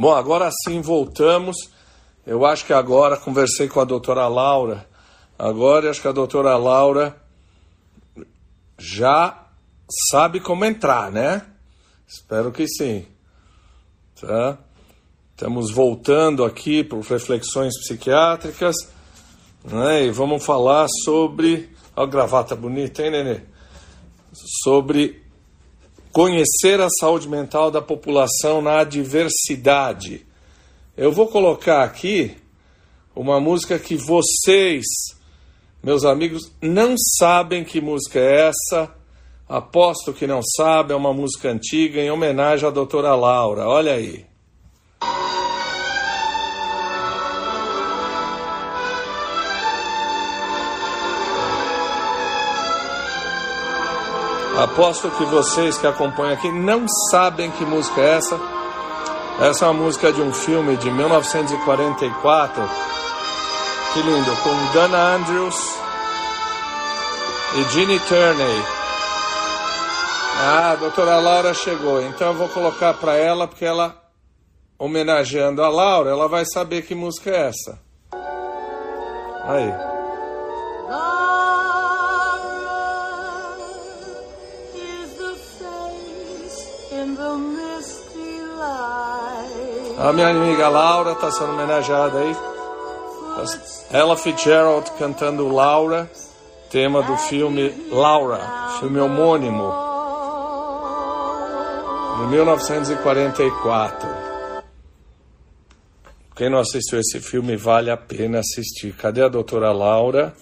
Bom, agora sim voltamos. Eu acho que agora conversei com a doutora Laura. Agora acho que a doutora Laura já sabe como entrar, né? Espero que sim. Tá? Estamos voltando aqui para reflexões psiquiátricas. Né? E vamos falar sobre. Olha a gravata bonita, hein, Nenê? Sobre conhecer a saúde mental da população na diversidade. Eu vou colocar aqui uma música que vocês, meus amigos, não sabem que música é essa. Aposto que não sabem, é uma música antiga em homenagem à doutora Laura. Olha aí. Aposto que vocês que acompanham aqui não sabem que música é essa. Essa é uma música de um filme de 1944. Que lindo, com Dana Andrews e Ginny Turney. Ah, a doutora Laura chegou, então eu vou colocar para ela, porque ela, homenageando a Laura, ela vai saber que música é essa. Aí. A minha amiga Laura está sendo homenageada aí. Ella Fitzgerald cantando Laura, tema do filme Laura, filme homônimo, de 1944. Quem não assistiu esse filme vale a pena assistir. Cadê a doutora Laura?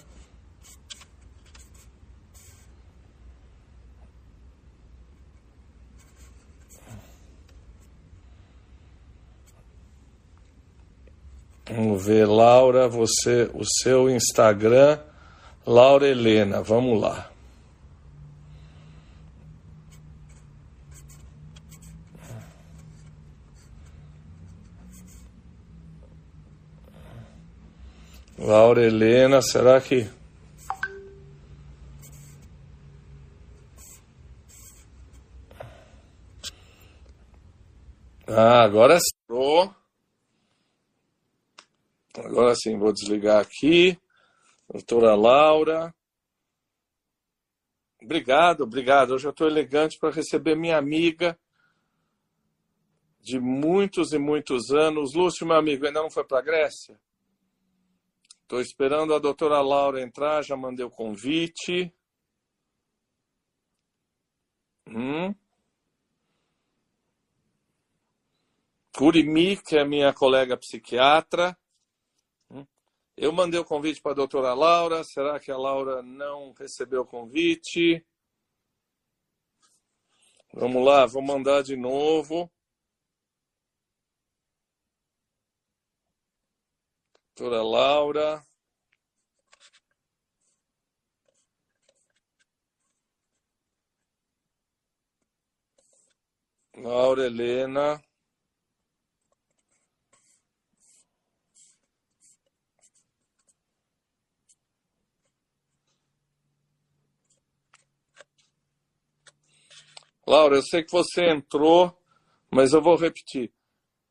Vamos ver, Laura, você, o seu Instagram, Laura Helena, vamos lá. Laura Helena, será que. Ah, agora sim. Agora sim, vou desligar aqui. Doutora Laura. Obrigado, obrigado. Hoje eu estou elegante para receber minha amiga de muitos e muitos anos. Lúcio, meu amigo, ainda não foi para a Grécia? Estou esperando a doutora Laura entrar, já mandei o convite. Hum. Curimi, que é minha colega psiquiatra. Eu mandei o convite para a doutora Laura. Será que a Laura não recebeu o convite? Vamos lá, vou mandar de novo. Doutora Laura. Laura Helena. Laura, eu sei que você entrou, mas eu vou repetir.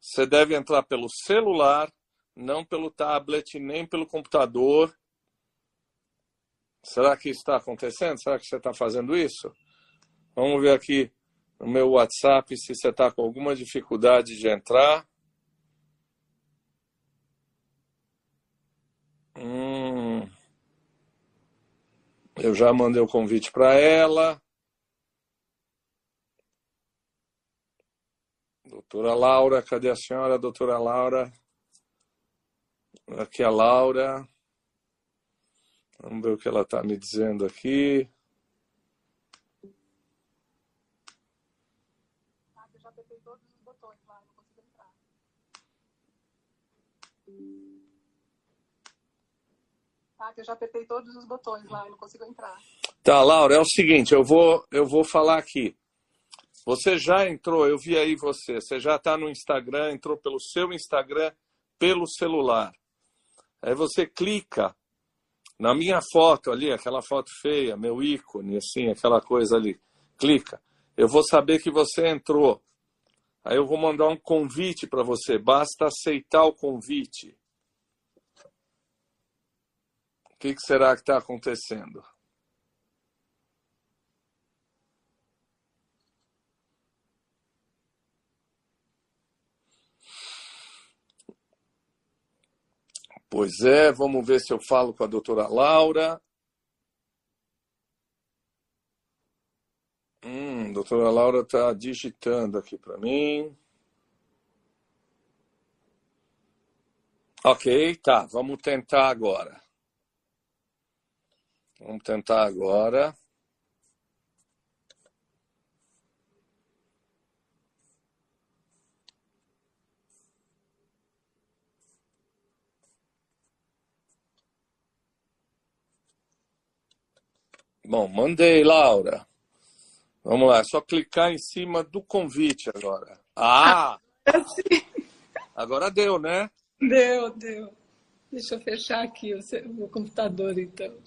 Você deve entrar pelo celular, não pelo tablet, nem pelo computador. Será que está acontecendo? Será que você está fazendo isso? Vamos ver aqui no meu WhatsApp se você está com alguma dificuldade de entrar. Hum, eu já mandei o convite para ela. Doutora Laura, cadê a senhora, doutora Laura? Aqui a Laura. Vamos ver o que ela está me dizendo aqui. Eu já apertei todos os botões lá, não consigo entrar. Eu já apertei todos os botões lá, não consigo entrar. Tá, Laura, é o seguinte, eu vou, eu vou falar aqui. Você já entrou, eu vi aí você, você já está no Instagram, entrou pelo seu Instagram, pelo celular. Aí você clica na minha foto ali, aquela foto feia, meu ícone, assim, aquela coisa ali. Clica. Eu vou saber que você entrou. Aí eu vou mandar um convite para você. Basta aceitar o convite. O que, será que está acontecendo? Pois é, vamos ver se eu falo com a doutora Laura. Hum, a doutora Laura está digitando aqui para mim. Ok, tá, vamos tentar agora. Vamos tentar agora. Bom, mandei, Laura. Vamos lá, é só clicar em cima do convite agora. Ah! Agora deu, né? Deu, deu. Deixa eu fechar aqui o, o computador, então.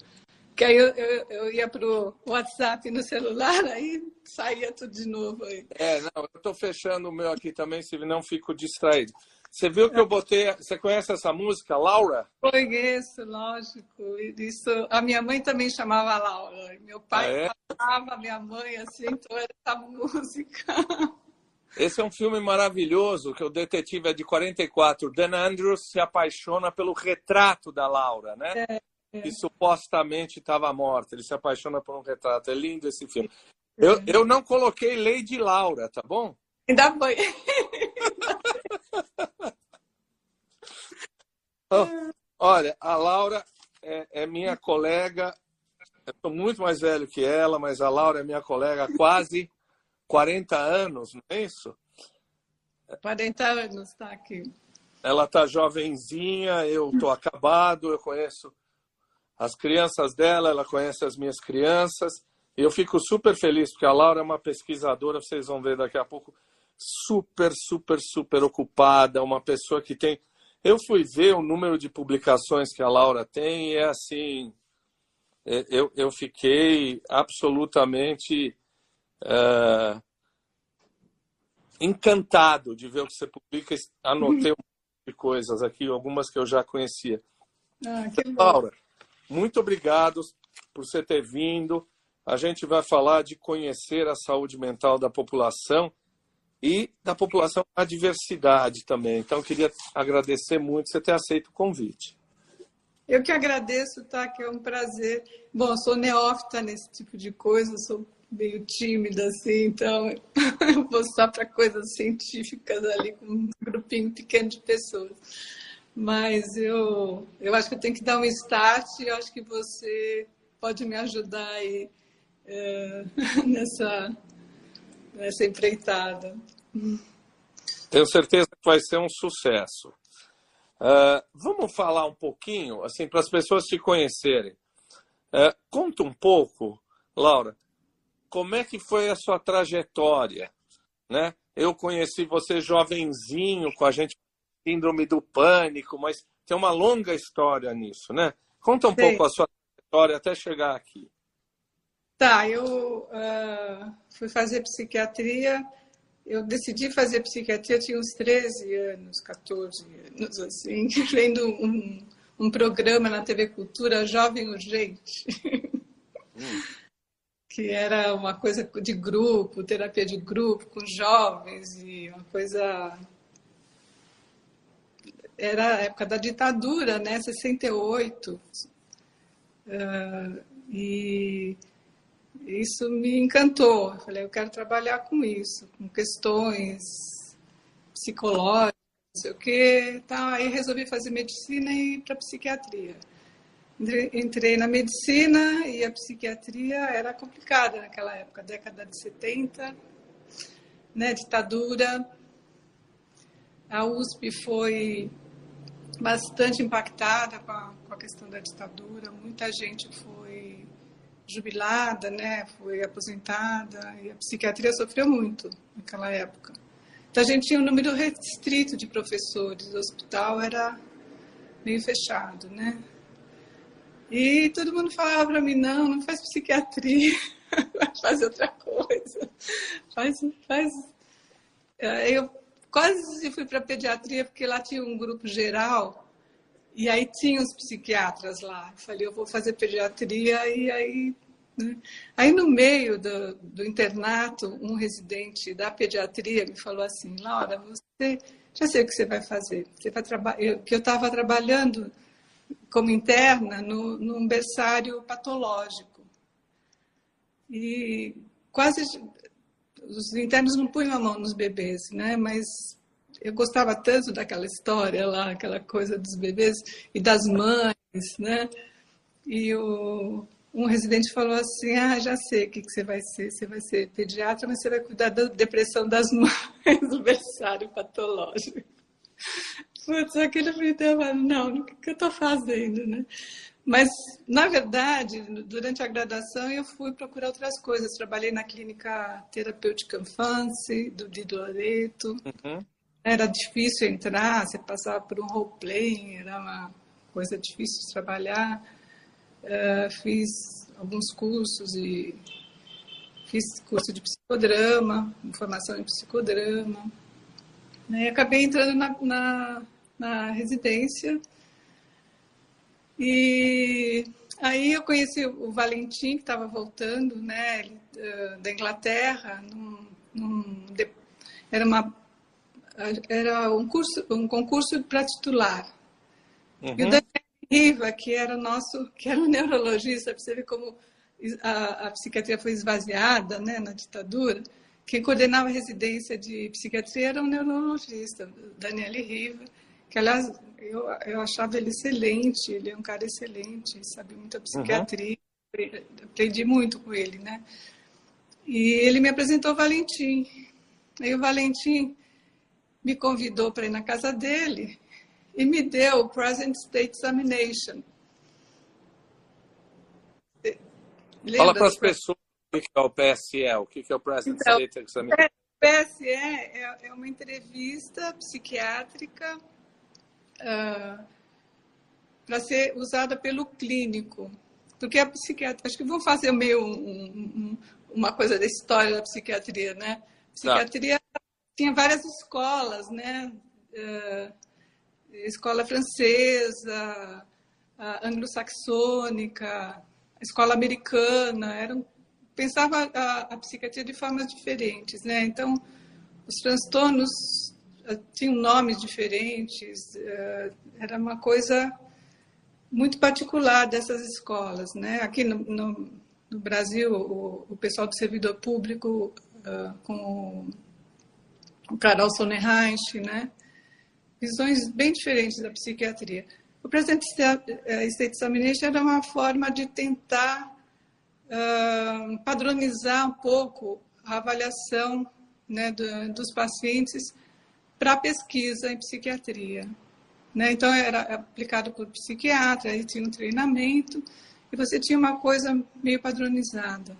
Que aí eu, eu, eu ia para o WhatsApp no celular, aí saía tudo de novo aí. É, não, eu estou fechando o meu aqui também, se não fico distraído. Você viu que eu botei. Você conhece essa música, Laura? Conheço, lógico. Isso, a minha mãe também chamava Laura. Meu pai ah, é? falava, minha mãe, assim, então era essa música. Esse é um filme maravilhoso, que o detetive é de 44. Dan Andrews se apaixona pelo retrato da Laura, né? É, é. Que supostamente estava morta. Ele se apaixona por um retrato. É lindo esse filme. Eu, eu não coloquei Lady Laura, tá bom? Ainda bem. oh, olha, a Laura é, é minha colega. Eu sou muito mais velho que ela, mas a Laura é minha colega há quase 40 anos, não é isso? 40 anos, está aqui. Ela está jovenzinha, eu estou acabado, eu conheço as crianças dela, ela conhece as minhas crianças. E eu fico super feliz, porque a Laura é uma pesquisadora, vocês vão ver daqui a pouco, super, super, super ocupada, uma pessoa que tem. Eu fui ver o número de publicações que a Laura tem e é assim. É, eu, eu fiquei absolutamente é, encantado de ver o que você publica. Anotei um monte de coisas aqui, algumas que eu já conhecia. Ah, Laura, muito obrigado por você ter vindo. A gente vai falar de conhecer a saúde mental da população e da população a diversidade também. Então, queria agradecer muito você ter aceito o convite. Eu que agradeço, tá? Que é um prazer. Bom, eu sou neófita nesse tipo de coisa, sou meio tímida, assim, então eu vou só para coisas científicas ali com um grupinho pequeno de pessoas. Mas eu, eu acho que eu tenho que dar um start e eu acho que você pode me ajudar aí é, nessa, nessa empreitada. Tenho certeza que vai ser um sucesso. Uh, vamos falar um pouquinho, assim, para as pessoas te conhecerem. Uh, conta um pouco, Laura, como é que foi a sua trajetória, né? Eu conheci você jovenzinho, com a gente síndrome do pânico, mas tem uma longa história nisso, né? Conta um Sim. pouco a sua trajetória até chegar aqui. Tá, eu uh, fui fazer psiquiatria eu decidi fazer psiquiatria, tinha uns 13 anos, 14 anos, assim, vendo um, um programa na TV Cultura, Jovem Urgente, que era uma coisa de grupo, terapia de grupo, com jovens, e uma coisa. Era a época da ditadura, né? 68. Uh, e isso me encantou. Eu falei, eu quero trabalhar com isso, com questões psicológicas, não sei o quê. Tá. Aí resolvi fazer medicina e ir para psiquiatria. Entrei na medicina e a psiquiatria era complicada naquela época, década de 70, né, ditadura. A USP foi bastante impactada com a, com a questão da ditadura, muita gente foi jubilada, né, foi aposentada, e a psiquiatria sofreu muito naquela época. Então a gente tinha um número restrito de professores, o hospital era meio fechado, né? E todo mundo falava para mim, não, não faz psiquiatria, faz outra coisa, faz, faz eu quase fui para pediatria porque lá tinha um grupo geral e aí tinha os psiquiatras lá. Eu falei, eu vou fazer pediatria e aí né? Aí, no meio do, do, internato, um residente da pediatria me falou assim: Laura, você já sei o que você vai fazer. Você vai trabalhar. Que eu estava trabalhando como interna no, num berçário patológico. E quase. Os internos não punham a mão nos bebês, né? Mas eu gostava tanto daquela história lá, aquela coisa dos bebês e das mães, né? E o um residente falou assim: Ah, já sei o que, que você vai ser. Você vai ser pediatra, mas você vai cuidar da depressão das mães, do berçário patológico. Putz, aquele me deu, não, o que eu estou fazendo, né? Mas, na verdade, durante a graduação, eu fui procurar outras coisas. Trabalhei na clínica terapêutica Infância, do Di Loreto. Uhum. Era difícil entrar, você passava por um role-playing, era uma coisa difícil de trabalhar. Uh, fiz alguns cursos e fiz curso de psicodrama, formação em psicodrama. Né? E acabei entrando na, na, na residência. E aí eu conheci o Valentim, que estava voltando né, uh, da Inglaterra. Num, num, era, uma, era um, curso, um concurso para titular. Uhum. E o Daniel Riva, que era nosso, que era um neurologista, você como a, a, psiquiatria foi esvaziada né, na ditadura. Quem coordenava a residência de psiquiatria era um neurologista, Daniel Riva, que, aliás, eu, eu achava ele excelente, ele é um cara excelente, sabe muito a psiquiatria, uhum. aprendi muito com ele, né? E ele me apresentou o Valentim. Aí o Valentim me convidou para ir na casa dele e me deu o Present State Examination. Lembra Fala para as pessoas o que é o PSE, o que é o Present então, State Examination. O PSE é, é uma entrevista psiquiátrica uh, para ser usada pelo clínico. Porque a psiquiatria, acho que vão fazer meio um, um, uma coisa da história da psiquiatria, né? A psiquiatria Não. Tinha várias escolas, né? Uh, escola francesa, anglo-saxônica, escola americana, eram, pensava a, a, psiquiatria de formas diferentes, né? Então, os transtornos eh, tinham nomes diferentes, eh, era uma coisa muito particular dessas escolas, né? Aqui no, no, no Brasil, o, o, pessoal do servidor público, uh, com o Carol Sonnerreich, né? visões bem diferentes da psiquiatria. O Present eh, State Examination era uma forma de tentar uh, padronizar um pouco a avaliação né, do, dos pacientes para pesquisa em psiquiatria. Né? Então, era aplicado por psiquiatra, aí tinha um treinamento, e você tinha uma coisa meio padronizada,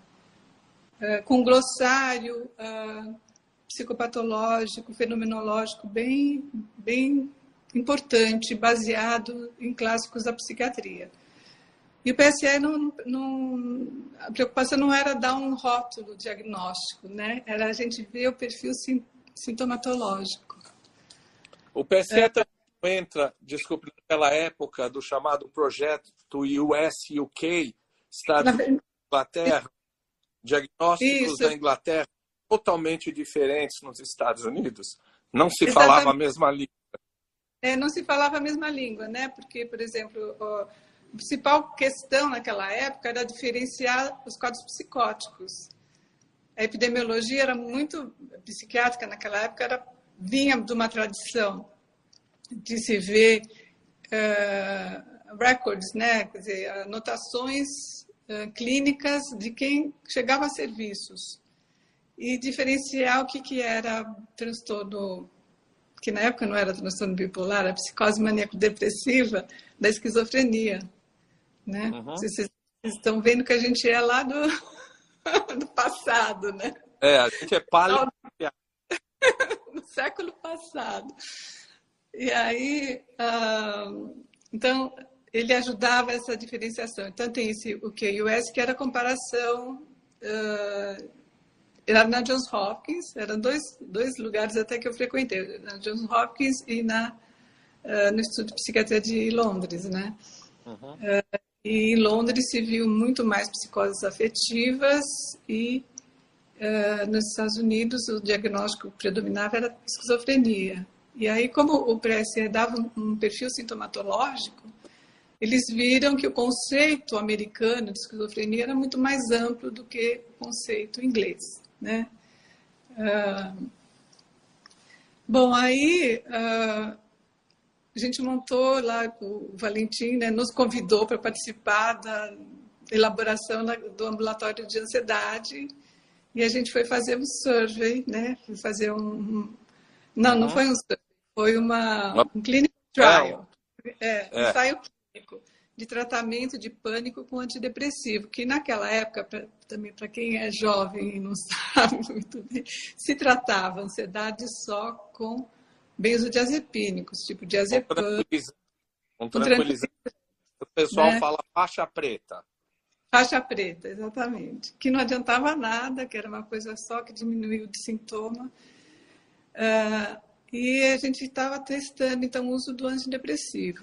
uh, com glossário, uh, psicopatológico, fenomenológico bem, bem importante, baseado em clássicos da psiquiatria. E o PSE, não, não, a preocupação não era dar um rótulo diagnóstico, né? era a gente ver o perfil sim, sintomatológico. O PSE é, também entra, desculpe, naquela época do chamado projeto US-UK, Estados Unidos Inglaterra, diagnósticos Isso. da Inglaterra totalmente diferentes nos Estados Unidos. Não se Exatamente. falava a mesma língua. É, não se falava a mesma língua, né? Porque, por exemplo, a principal questão naquela época era diferenciar os quadros psicóticos. A epidemiologia era muito psiquiátrica naquela época, era, vinha de uma tradição de se ver uh, records, né? Quer dizer, anotações uh, clínicas de quem chegava a serviços e diferenciar o que, que era transtorno, que na época não era transtorno bipolar, a psicose maníaco-depressiva, da esquizofrenia. Né? Uhum. Vocês estão vendo que a gente é lá do, do passado, né? É, a gente é paleo... no século passado. E aí, uh, então, ele ajudava essa diferenciação. Então, tem esse, o QUS, que era a comparação uh, era na Johns Hopkins, eram dois, dois lugares até que eu frequentei, na Johns Hopkins e na, uh, no Instituto de Psiquiatria de Londres, né? Uhum. Uh, e em Londres se viu muito mais psicoses afetivas e uh, nos Estados Unidos o diagnóstico que predominava era esquizofrenia. E aí, como o PSE dava um perfil sintomatológico, eles viram que o conceito americano de esquizofrenia era muito mais amplo do que o conceito inglês, né? Uh, bom, aí uh, a gente montou lá, o Valentim né, nos convidou para participar da elaboração do ambulatório de ansiedade e a gente foi fazer um survey, né? Foi fazer um... Não, não foi um survey, foi uma, um clinical trial, é, é. ensaio de tratamento de pânico com antidepressivo, que naquela época, pra, também para quem é jovem e não sabe muito bem, se tratava ansiedade só com benzodiazepínicos, tipo diazepam. Um tranquilizante. O pessoal né? fala faixa preta. Faixa preta, exatamente. Que não adiantava nada, que era uma coisa só que diminuiu de sintoma. Uh, e a gente estava testando, então, o uso do antidepressivo.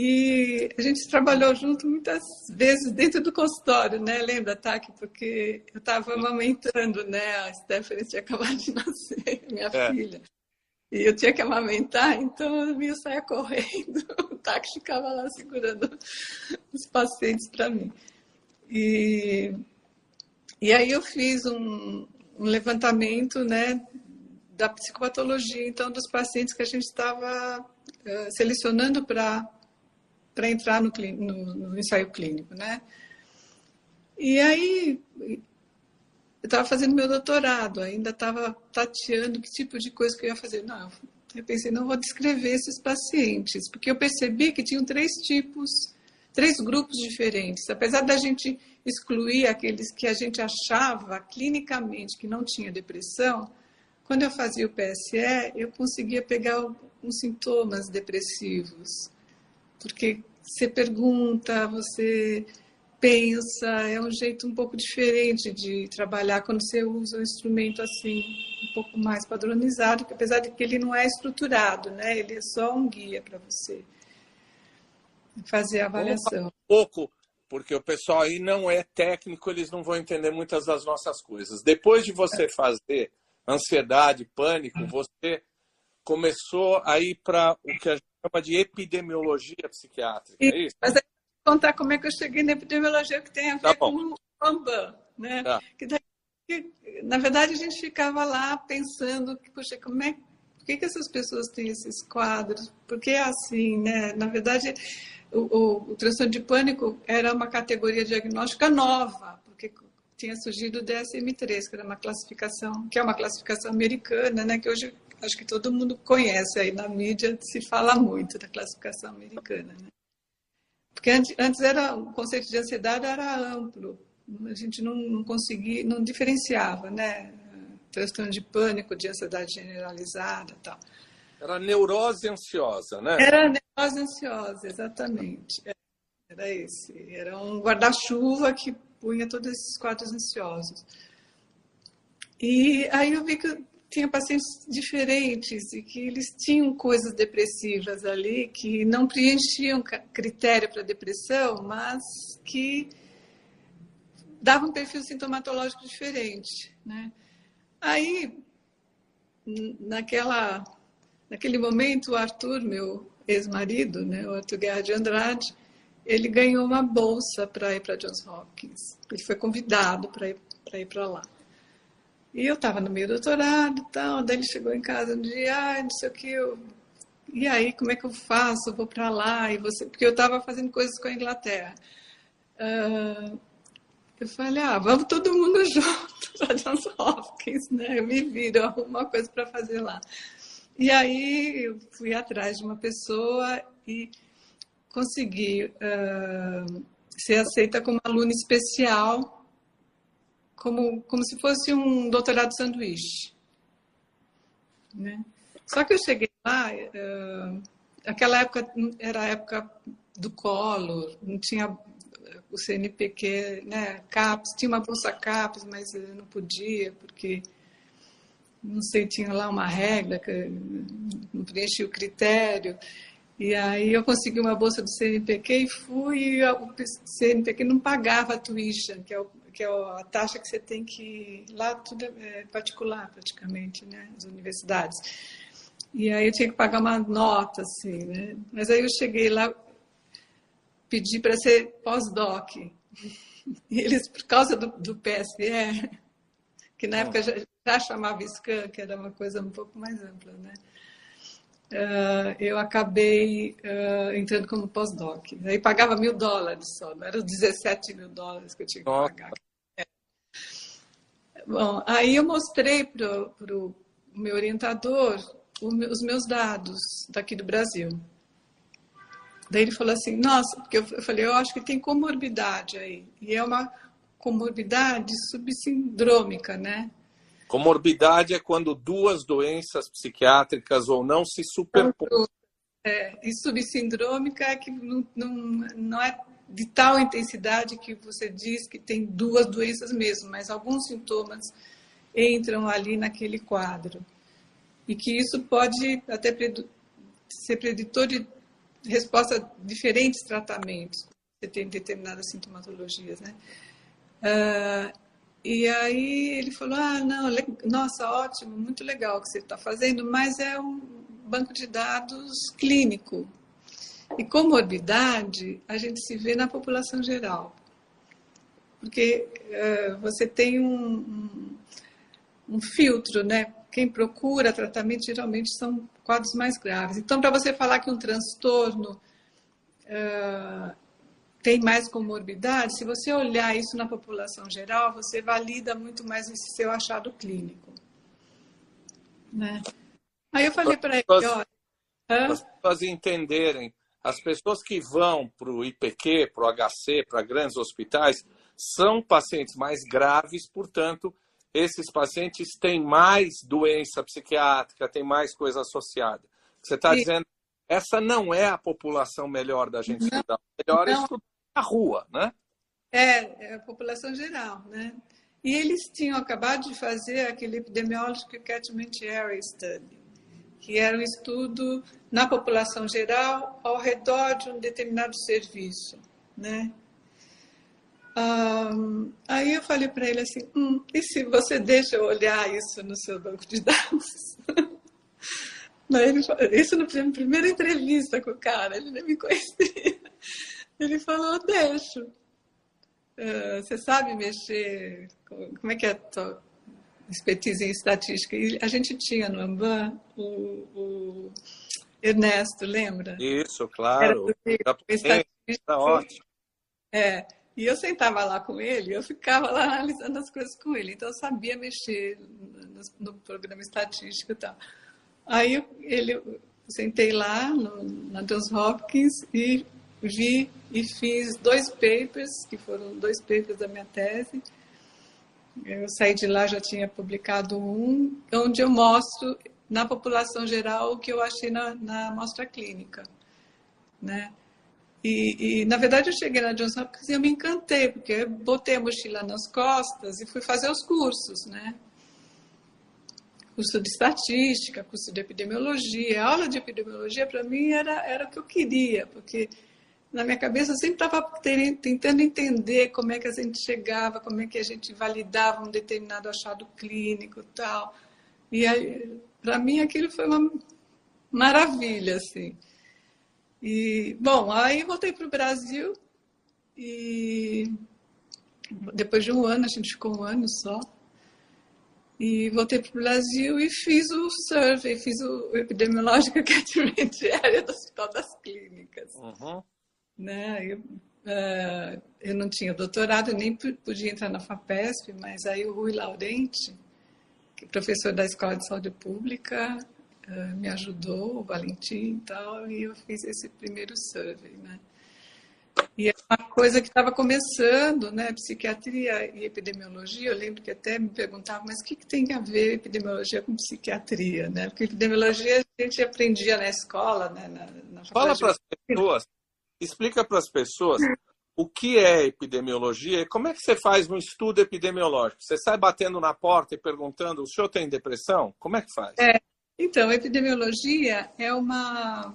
E a gente trabalhou junto muitas vezes dentro do consultório, né? Lembra, Taki? Porque eu estava amamentando, né? A Stephanie tinha acabado de nascer, minha é. filha. E eu tinha que amamentar, então eu ia sair correndo. O táxi ficava lá segurando os pacientes para mim. E, e aí eu fiz um, um levantamento né, da psicopatologia, então, dos pacientes que a gente estava uh, selecionando para entrar no, no, no ensaio clínico, né? E aí eu estava fazendo meu doutorado, ainda estava tateando que tipo de coisa que eu ia fazer. Não, eu pensei, não vou descrever esses pacientes, porque eu percebi que tinham três tipos, três grupos diferentes. Apesar da gente excluir aqueles que a gente achava clinicamente que não tinha depressão, quando eu fazia o PSE, eu conseguia pegar uns sintomas depressivos. Porque você pergunta, você pensa, é um jeito um pouco diferente de trabalhar quando você usa um instrumento assim, um pouco mais padronizado, apesar de que ele não é estruturado, né? Ele é só um guia para você fazer a avaliação. Um pouco, porque o pessoal aí não é técnico, eles não vão entender muitas das nossas coisas. Depois de você fazer ansiedade, pânico, você começou a ir para o que a gente chama de epidemiologia psiquiátrica, é isso? Mas contar como é que eu cheguei na epidemiologia, que tem a ver tá com o Rambam, né? Tá. Que, daí, na verdade, a gente ficava lá pensando, que, poxa, como é, por que, que essas pessoas têm esses quadros? Por que é assim, né? Na verdade, o, o, o transtorno de pânico era uma categoria diagnóstica nova, porque tinha surgido o DSM-3, que era uma classificação, que é uma classificação americana, né? Que hoje acho que todo mundo conhece aí na mídia, se fala muito da classificação americana, né? Porque antes era o conceito de ansiedade era amplo, a gente não, não conseguia, não diferenciava, né? Transtorno de pânico, de ansiedade generalizada, tal. Era neurose ansiosa, né? Era neurose ansiosa, exatamente. Era esse. Era um guarda-chuva que punha todos esses quadros ansiosos. E aí eu vi que tinha pacientes diferentes e que eles tinham coisas depressivas ali que não preenchiam critério para depressão, mas que davam um perfil sintomatológico diferente, né? Aí, naquela, naquele momento, o Arthur, meu ex-marido, né, o Arthur Guerra de Andrade, ele ganhou uma bolsa para ir para Johns Hopkins. Ele foi convidado para ir para lá. E eu estava no meio do doutorado e tal, daí ele chegou em casa um dia, ah, não sei o que, eu... e aí, como é que eu faço? Eu vou para lá, e você... porque eu estava fazendo coisas com a Inglaterra. Uh, eu falei, ah, vamos todo mundo junto para Johns Hopkins, né? Eu me viro, arrumo uma coisa para fazer lá. E aí eu fui atrás de uma pessoa e consegui uh, ser aceita como aluna especial como, como se fosse um doutorado sanduíche. Né? Só que eu cheguei lá, uh, aquela época era a época do colo, não tinha o CNPq, né, CAPES, tinha uma bolsa CAPES, mas eu não podia, porque, não sei, tinha lá uma regra que não preenchia o critério. E aí eu consegui uma bolsa do CNPq e fui, e o CNPq não pagava a tuition, que é, o, que é a taxa que você tem que... Lá tudo é particular, praticamente, né, as universidades. E aí eu tinha que pagar uma nota, assim, né? Mas aí eu cheguei lá, pedi para ser pós-doc. E eles, por causa do, do PSE, que na época já, já, chamava SCAN, que era uma coisa um pouco mais ampla, né? Uh, eu acabei uh, entrando como pós-doc. Aí pagava mil dólares só, não eram 17 mil dólares que eu tinha que pagar. Bom, aí eu mostrei para o meu orientador os meus dados daqui do Brasil. Daí ele falou assim, nossa, porque eu falei, eu acho que tem comorbidade aí. E é uma comorbidade subsindrômica, né? Comorbidade é quando duas doenças psiquiátricas ou não se superpõem. É, e subsindrômica é que não, não, não é de tal intensidade que você diz que tem duas doenças mesmo, mas alguns sintomas entram ali naquele quadro. E que isso pode até ser preditor de resposta a diferentes tratamentos. Você tem determinadas sintomatologias, né? Uh, e aí ele falou, ah, não, nossa, ótimo, muito legal o que você está fazendo, mas é um banco de dados clínico. E comorbidade a gente se vê na população geral. Porque uh, você tem um, um, um filtro, né? Quem procura tratamento geralmente são quadros mais graves. Então, para você falar que um transtorno uh, tem mais comorbidade, se você olhar isso na população geral, você valida muito mais esse seu achado clínico. Né? Aí eu falei para ele, olha... Para as pessoas entenderem, as pessoas que vão para o IPQ, para o HC, para grandes hospitais, são pacientes mais graves, portanto, esses pacientes têm mais doença psiquiátrica, têm mais coisa associada. Você está dizendo, essa não é a população melhor da gente não, estudar. Melhor não. é estudar na rua, né? É, é a população geral, né? E eles tinham acabado de fazer aquele Epidemiological Catchment Area Study, que era um estudo na população geral ao redor de um determinado serviço, né? Um, aí eu falei para ele assim, hum, e se você deixa eu olhar isso no seu banco de dados? ele, isso na primeira entrevista com o cara, ele nem me conhecia. Ele falou, deixo. Uh, você sabe mexer, como é que é a expertise em estatística? E a gente tinha no Amban o, o Ernesto, lembra? Isso, claro. Era do, Está ótimo. É, e eu sentava lá com ele, eu ficava lá analisando as coisas com ele. Então eu sabia mexer no, no programa estatístico e tal. Aí eu, ele, eu sentei lá no, na Johns Hopkins e vi e fiz dois papers, que foram dois papers da minha tese. Eu saí de lá, já tinha publicado um, onde eu mostro na população geral o que eu achei na, na amostra clínica. Né? E, e, na verdade, eu cheguei na Johns Hopkins e eu me encantei, porque eu botei a mochila nas costas e fui fazer os cursos, né? Curso de estatística, curso de epidemiologia. A aula de epidemiologia, para mim, era, era o que eu queria, porque na minha cabeça eu sempre estava tentando entender como é que a gente chegava, como é que a gente validava um determinado achado clínico tal. E para mim aquilo foi uma maravilha, assim. E, bom, aí voltei para o Brasil e depois de um ano, a gente ficou um ano só. E voltei para o Brasil e fiz o survey, fiz o epidemiológico catchment area do Hospital das Clínicas. Uhum. Né? Eu, uh, eu não tinha doutorado, nem podia entrar na FAPESP, mas aí o Rui Laurenti, que é professor da Escola de Saúde Pública, uh, me ajudou, o Valentim e tal, e eu fiz esse primeiro survey, né? E é uma coisa que estava começando, né? Psiquiatria e epidemiologia. Eu lembro que até me perguntavam, mas o que, que tem a ver epidemiologia com psiquiatria, né? Porque epidemiologia a gente aprendia na escola, né? Na, na Fala para as pessoas, explica para as pessoas o que é epidemiologia e como é que você faz um estudo epidemiológico? Você sai batendo na porta e perguntando: o senhor tem depressão? Como é que faz? É, então, epidemiologia é uma,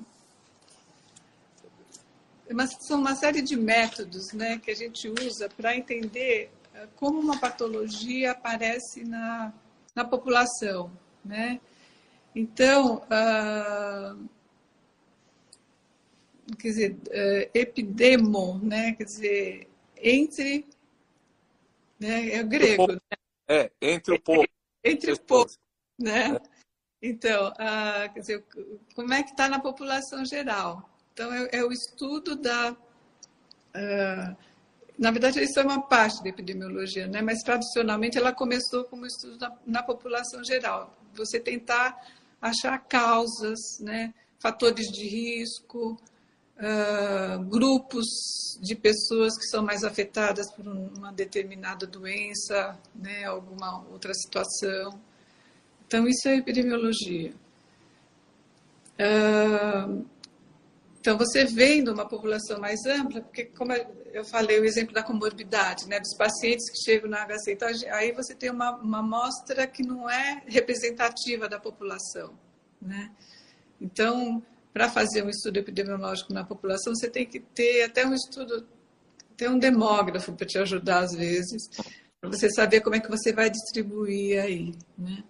uma, são uma série de métodos né, que a gente usa para entender eh, como uma patologia aparece na, na população. Né? Então, uh, quer dizer, uh, epidemo, né? quer dizer, entre, né? é o grego. Né? É, entre o povo. Entre o povo, né? Então, uh, quer dizer, como é que está na população geral? Então, é, é o estudo da... Uh, na verdade, isso é uma parte da epidemiologia, né? mas tradicionalmente ela começou como estudo na, na população geral. Você tentar achar causas, né? fatores de risco, uh, grupos de pessoas que são mais afetadas por uma determinada doença, né? alguma outra situação. Então, isso é epidemiologia. Uh, então, você vendo uma população mais ampla, porque, como eu falei, o exemplo da comorbidade, né, dos pacientes que chegam na HC, então, aí você tem uma, uma amostra que não é representativa da população. Né? Então, para fazer um estudo epidemiológico na população, você tem que ter até um estudo, ter um demógrafo para te ajudar às vezes, para você saber como é que você vai distribuir aí. Né?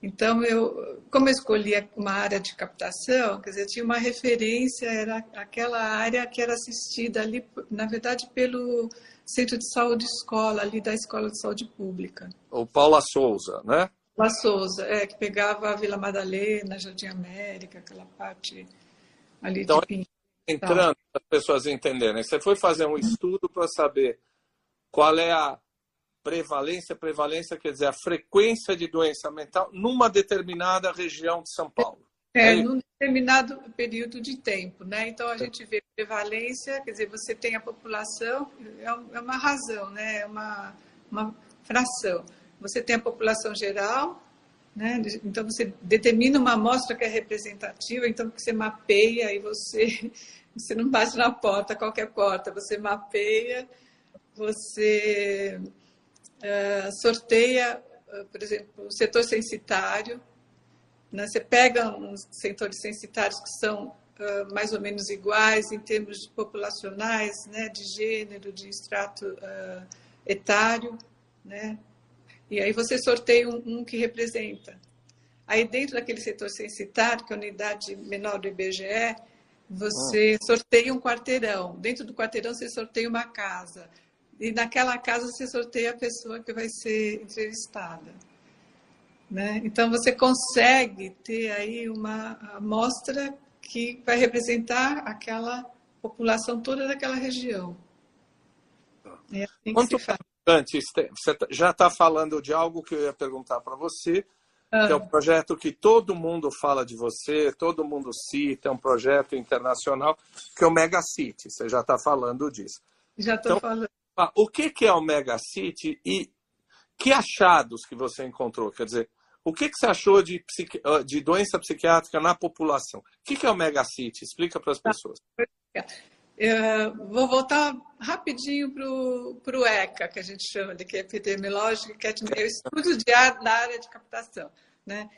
Então, eu, como eu escolhi uma área de captação, quer dizer, tinha uma referência, era aquela área que era assistida ali, na verdade, pelo Centro de Saúde Escola, ali da Escola de Saúde Pública. O Paula Souza, né? Paula Souza, é, que pegava a Vila Madalena, Jardim América, aquela parte ali então, de Pinto. Entrando, para as pessoas entenderem, você foi fazer um estudo para saber qual é a prevalência, prevalência quer dizer a frequência de doença mental numa determinada região de São Paulo. É, é num determinado período de tempo, né? Então a gente vê prevalência, quer dizer, você tem a população, é, é uma razão, né? É uma, uma fração. Você tem a população geral, né? Então você determina uma amostra que é representativa, então você mapeia e você você não bate na porta, qualquer porta, você mapeia, você uh, sorteia, uh, por exemplo, o setor censitário. Né? Você pega uns setores censitários que são uh, mais ou menos iguais em termos populacionais, né? de gênero, de extrato etário, né? E aí você sorteia um, um que representa. Aí, dentro daquele setor censitário, que é a unidade menor do IBGE, você ah. sorteia um quarteirão. Dentro do quarteirão, você sorteia uma casa e naquela casa você sorteia a pessoa que vai ser entrevistada. Né? Então você consegue ter aí uma amostra que vai representar aquela população toda daquela região. É assim Quanto antes, você tá, já está falando de algo que eu ia perguntar para você, que é um projeto que todo mundo fala de você, todo mundo cita, é um projeto internacional, que é o Mega City. Você já está falando disso. Já estou então, falando. Ah, o que, que é o Mega City e que achados que você encontrou? Quer dizer, o que, que você achou de, psiqui... Ah, de doença psiquiátrica na população? O que, que é o Mega City? Explica para as tá. pessoas. Eu vou voltar rapidinho para o ECA, que a gente chama de que é epidemiológico, que é o estudo de ar na área de captação. Né?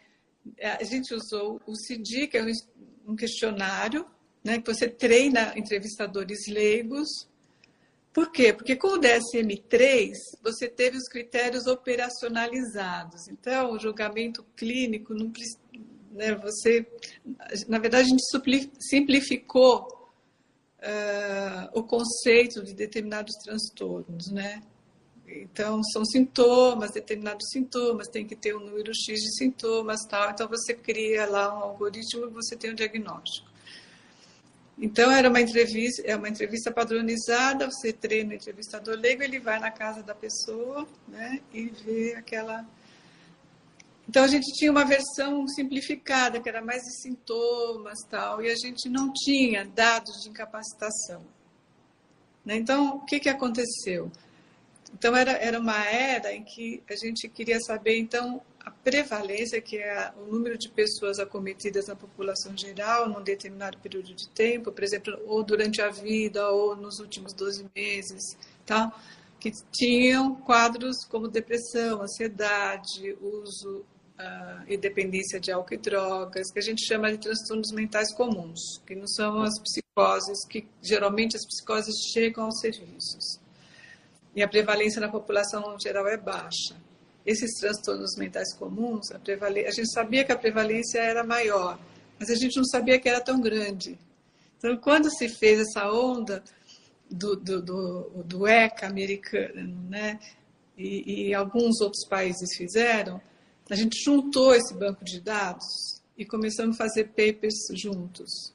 A gente usou o CIDI, que é um questionário, né, que você treina entrevistadores leigos por quê? Porque com o DSM-3 você teve os critérios operacionalizados. Então, o julgamento clínico, não, né, você, na verdade, a gente simplificou uh, o conceito de determinados transtornos, né? Então, são sintomas, determinados sintomas, tem que ter um número X de sintomas, tal. Então, você cria lá um algoritmo e você tem um diagnóstico. Então, era uma entrevista, é uma entrevista padronizada, você treina o entrevistador leigo, ele vai na casa da pessoa né, e vê aquela. Então, a gente tinha uma versão simplificada, que era mais de sintomas tal, e a gente não tinha dados de incapacitação. Né? Então, o que, que aconteceu? Então, era, era uma era em que a gente queria saber, então, a prevalência, que é o número de pessoas acometidas na população geral num determinado período de tempo, por exemplo, ou durante a vida ou nos últimos 12 meses, tá? que tinham quadros como depressão, ansiedade, uso e dependência de álcool e drogas, que a gente chama de transtornos mentais comuns, que não são as psicoses, que geralmente as psicoses chegam aos serviços. E a prevalência na população geral é baixa. Esses transtornos mentais comuns, a, a gente sabia que a prevalência era maior, mas a gente não sabia que era tão grande. Então, quando se fez essa onda, do, do, do, do ECA americano, né? E, e, alguns outros países fizeram, a gente juntou esse banco de dados e começamos a fazer papers juntos.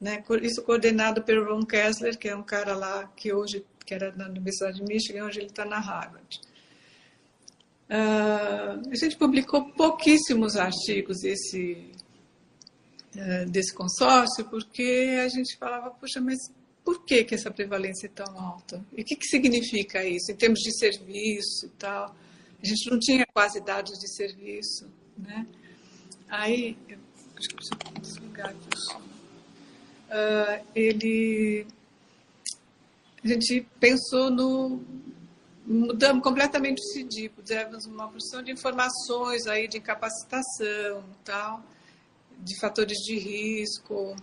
Né? Isso coordenado pelo Ron Kessler, que é um cara lá que hoje que era na Universidade de Michigan, hoje ele está na Harvard. Uh, a gente publicou pouquíssimos artigos desse, uh, desse consórcio, porque a gente falava, puxa, mas por que, que essa prevalência é tão alta? E o que, que significa isso em termos de serviço e tal? A gente não tinha quase dados de serviço, né? Aí, eu, acho que preciso desligar aqui o som. Uh, ele, a gente pensou no, mudamos completamente o CIDI, pusemos uma porção de informações aí de capacitação, tal, de fatores de risco,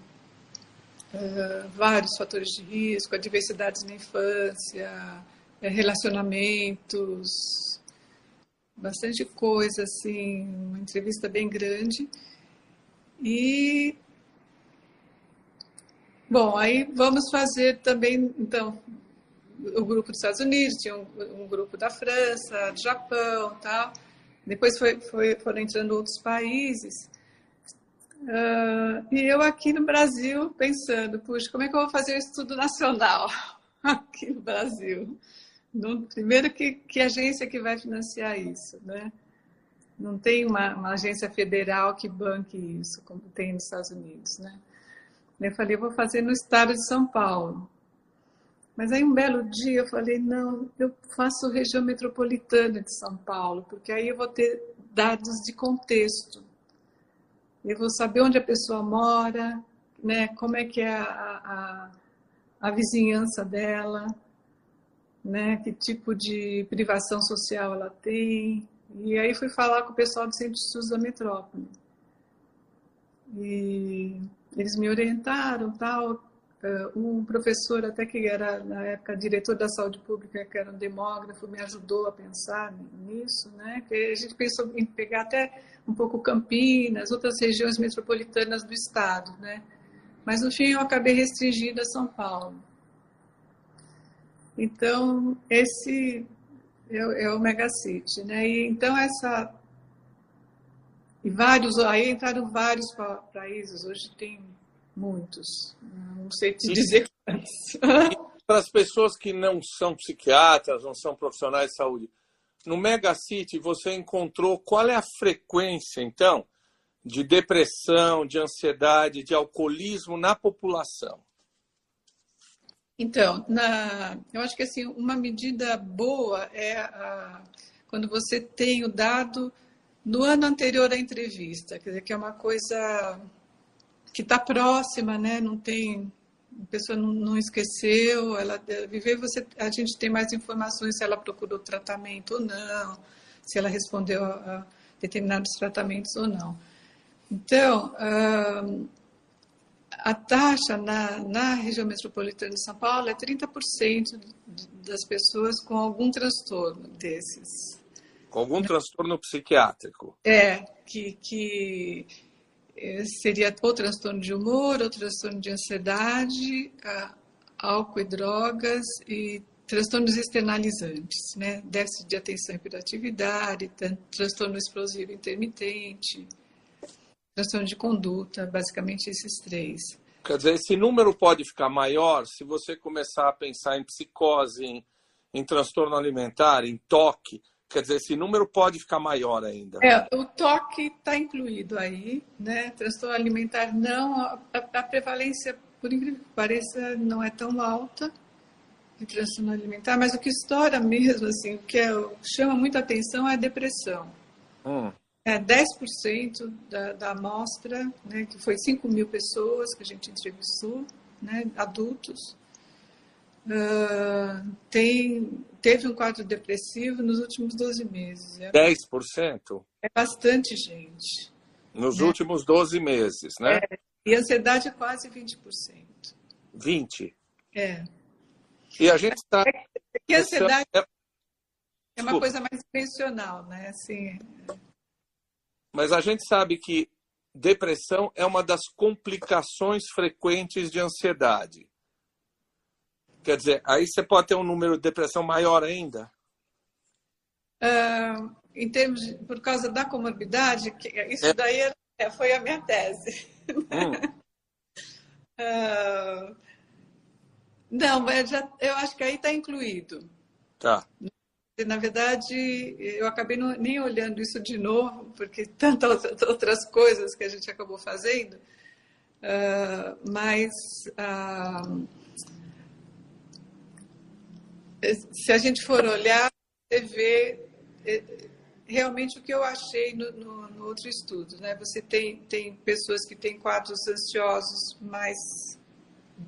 uh, vários fatores de risco, adversidades na infância, eh, relacionamentos, bastante coisa, assim, uma entrevista bem grande. E bom, aí vamos fazer também, então, o grupo dos Estados Unidos, tinha um, um grupo da França, do Japão, tal. Depois foi, foi, foram entrando outros países. Uh, e eu aqui no Brasil pensando, puxa, como é que eu vou fazer o estudo nacional aqui no Brasil? No, primeiro, que, que agência que vai financiar isso, né? Não tem uma, uma, agência federal que banque isso, como tem nos Estados Unidos, né? Eu falei, eu vou fazer no estado de São Paulo. Mas aí um belo dia eu falei, não, eu faço região metropolitana de São Paulo, porque aí eu vou ter dados de contexto eu vou saber onde a pessoa mora, né? Como é que é a, a, a vizinhança dela, né? Que tipo de privação social ela tem. E aí fui falar com o pessoal do Centro de Estudos da Metrópole. E eles me orientaram, tal. Eh, um professor até que era na época diretor da saúde pública, que era um demógrafo, me ajudou a pensar nisso, né? Que a gente pensou em pegar até um pouco Campinas, outras regiões metropolitanas do estado, né? Mas no fim eu acabei restringida a São Paulo. Então esse é, é o megacity, né? E, então essa e vários aí entraram vários países. Hoje tem muitos. Não sei te dizer quantos. Para as pessoas que não são psiquiatras, não são profissionais de saúde, no Megacity você encontrou qual é a frequência, então, de depressão, de ansiedade, de alcoolismo na população? Então, na, eu acho que assim uma medida boa é a, quando você tem o dado no ano anterior à entrevista, quer dizer que é uma coisa que está próxima, né? Não tem a pessoa não, não, esqueceu, ela viver você a gente tem mais informações se ela procurou tratamento ou não, se ela respondeu a, a determinados tratamentos ou não. Então, a taxa na, na região metropolitana de São Paulo é 30% das pessoas com algum transtorno desses. Com algum transtorno psiquiátrico? É, que, que é, seria ou transtorno de humor, ou transtorno de ansiedade, álcool e drogas e transtornos externalizantes, né? déficit de atenção e hiperatividade, transtorno explosivo intermitente, transtorno de conduta, basicamente esses três. Quer dizer, esse número pode ficar maior se você começar a pensar em psicose, em, em transtorno alimentar, em toque, Quer dizer, esse número pode ficar maior ainda. É, o toque está incluído aí, né? Transtorno alimentar não, a, a, prevalência, por incrível que pareça, não é tão alta de transtorno alimentar, mas o que estoura mesmo, assim, o que é, chama muita atenção é a depressão. Hum. É 10% da, da amostra, né, que foi 5 mil pessoas que a gente entrevistou, né, adultos, uh, tem, teve um quadro depressivo nos últimos 12 meses. É, 10%? É bastante gente. Nos né? últimos 12 meses, né? É, e ansiedade é quase 20%. 20%? É. E a gente está... É, que ansiedade é, é uma coisa mais intencional, né? Assim... Mas a gente sabe que depressão é uma das complicações frequentes de ansiedade. Quer dizer, aí você pode ter um número de depressão maior ainda? Uh, em termos de, por causa da comorbidade, isso é. daí é, foi a minha tese. Hum. uh, não, mas já, eu acho que aí está incluído. Tá. Na verdade, eu acabei não, nem olhando isso de novo, porque tantas outras coisas que a gente acabou fazendo, uh, mas uh, se a gente for olhar, você vê é, realmente o que eu achei no, no, no, outro estudo. Né? Você tem, tem pessoas que têm quadros ansiosos mais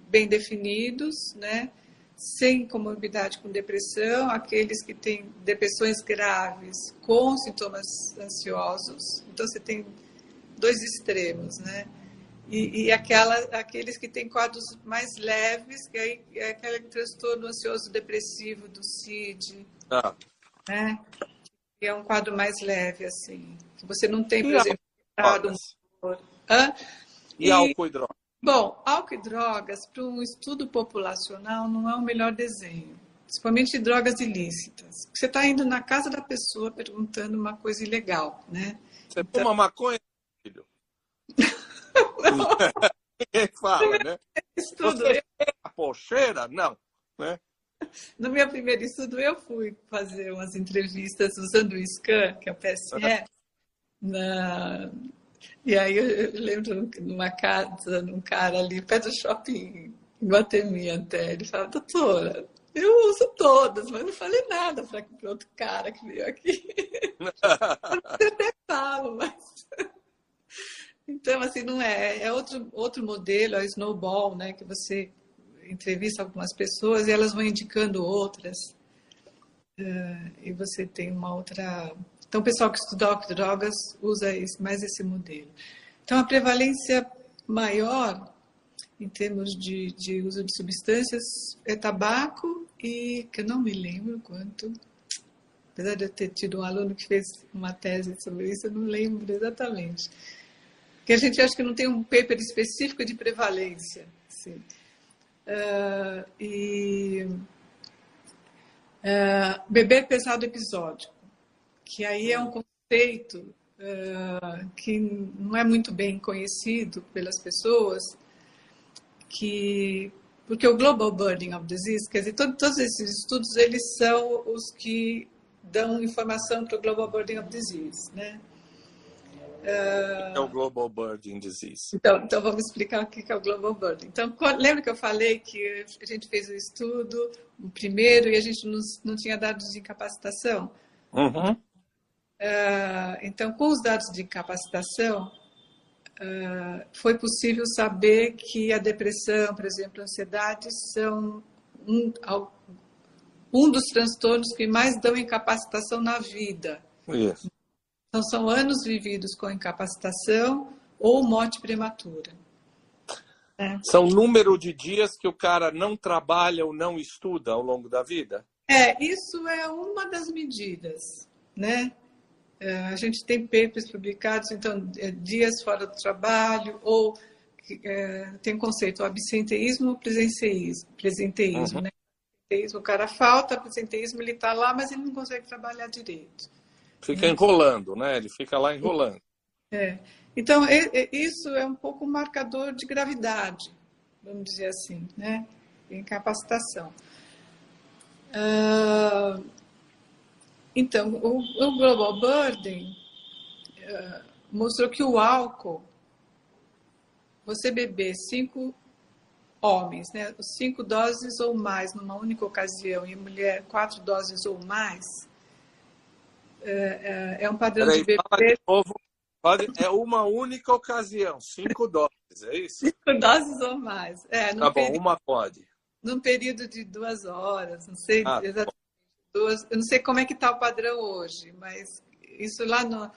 bem definidos, né? Sem comorbidade com depressão, aqueles que têm depressões graves com sintomas ansiosos. Então, você tem dois extremos, né? E, e aquela, aqueles que têm quadros mais leves, que aí é aquele transtorno ansioso depressivo do CID, ah. né? Que é um quadro mais leve, assim. Que você não tem, por e exemplo, um... Hã? E, e álcool e drogas? Bom, álcool e drogas, para um estudo populacional, não é o melhor desenho. Principalmente drogas ilícitas. Você está indo na casa da pessoa perguntando uma coisa ilegal, né? Você então... fuma maconha, filho? Ninguém fala, né? Estudo, Você a pocheira? Não, né? No meu primeiro estudo, eu fui fazer umas entrevistas usando o SCAN, que é o PSE, na... e aí eu lembro numa casa, num cara ali, perto do shopping, em Guatemi até, ele falava, doutora, eu uso todas, mas não falei nada para o outro cara que veio aqui. eu até falo, mas então, assim, não é. É outro, outro modelo, é o snowball, né? Que você entrevista algumas pessoas e elas vão indicando outras. Uh, e você tem uma outra. Então, o pessoal que estuda drogas usa mais esse modelo. Então, a prevalência maior em termos de, de uso de substâncias é tabaco e que eu não me lembro quanto. Apesar de eu ter tido um aluno que fez uma tese sobre isso, eu não lembro exatamente que a gente acha que não tem um paper específico de prevalência. Assim. Uh, e uh, beber pesado episódico, que aí é um conceito uh, que não é muito bem conhecido pelas pessoas, que porque o Global Burden of Disease, quer dizer, todo, todos esses estudos eles são os que dão informação para o Global Burden of Disease, né? é o Global Burden Disease? Então, então vamos explicar o que é o Global Burden. Então, lembra que eu falei que a gente fez o um estudo, o primeiro, e a gente não, não tinha dados de incapacitação? Uhum. Uh, então, com os dados de incapacitação, uh, foi possível saber que a depressão, por exemplo, a ansiedade, são um, um dos transtornos que mais dão incapacitação na vida. Isso. Então, são anos vividos com incapacitação ou morte prematura. É. São número de dias que o cara não trabalha ou não estuda ao longo da vida? É, isso é uma das medidas, né? É, a gente tem papers publicados, então, é, dias fora do trabalho, ou é, tem conceito absenteísmo ou presenteísmo, presenteísmo uhum. né? O cara falta, presenteísmo, ele está lá, mas ele não consegue trabalhar direito. Fica enrolando, né? Ele fica lá enrolando. É. Então, isso é um pouco um marcador de gravidade, vamos dizer assim, né? Incapacitação. Uh, então, o, o, Global Burden uh, mostrou que o álcool, você beber cinco homens, né, cinco doses ou mais numa única ocasião, e mulher quatro doses ou mais, é, é, é um padrão Peraí, de bebê. De novo. É uma única ocasião, cinco doses, é isso? Cinco doses ou mais. É, tá bom, período, uma pode. Num período de duas horas, não sei ah, tá exatamente. Eu não sei como é que está o padrão hoje, mas isso lá no,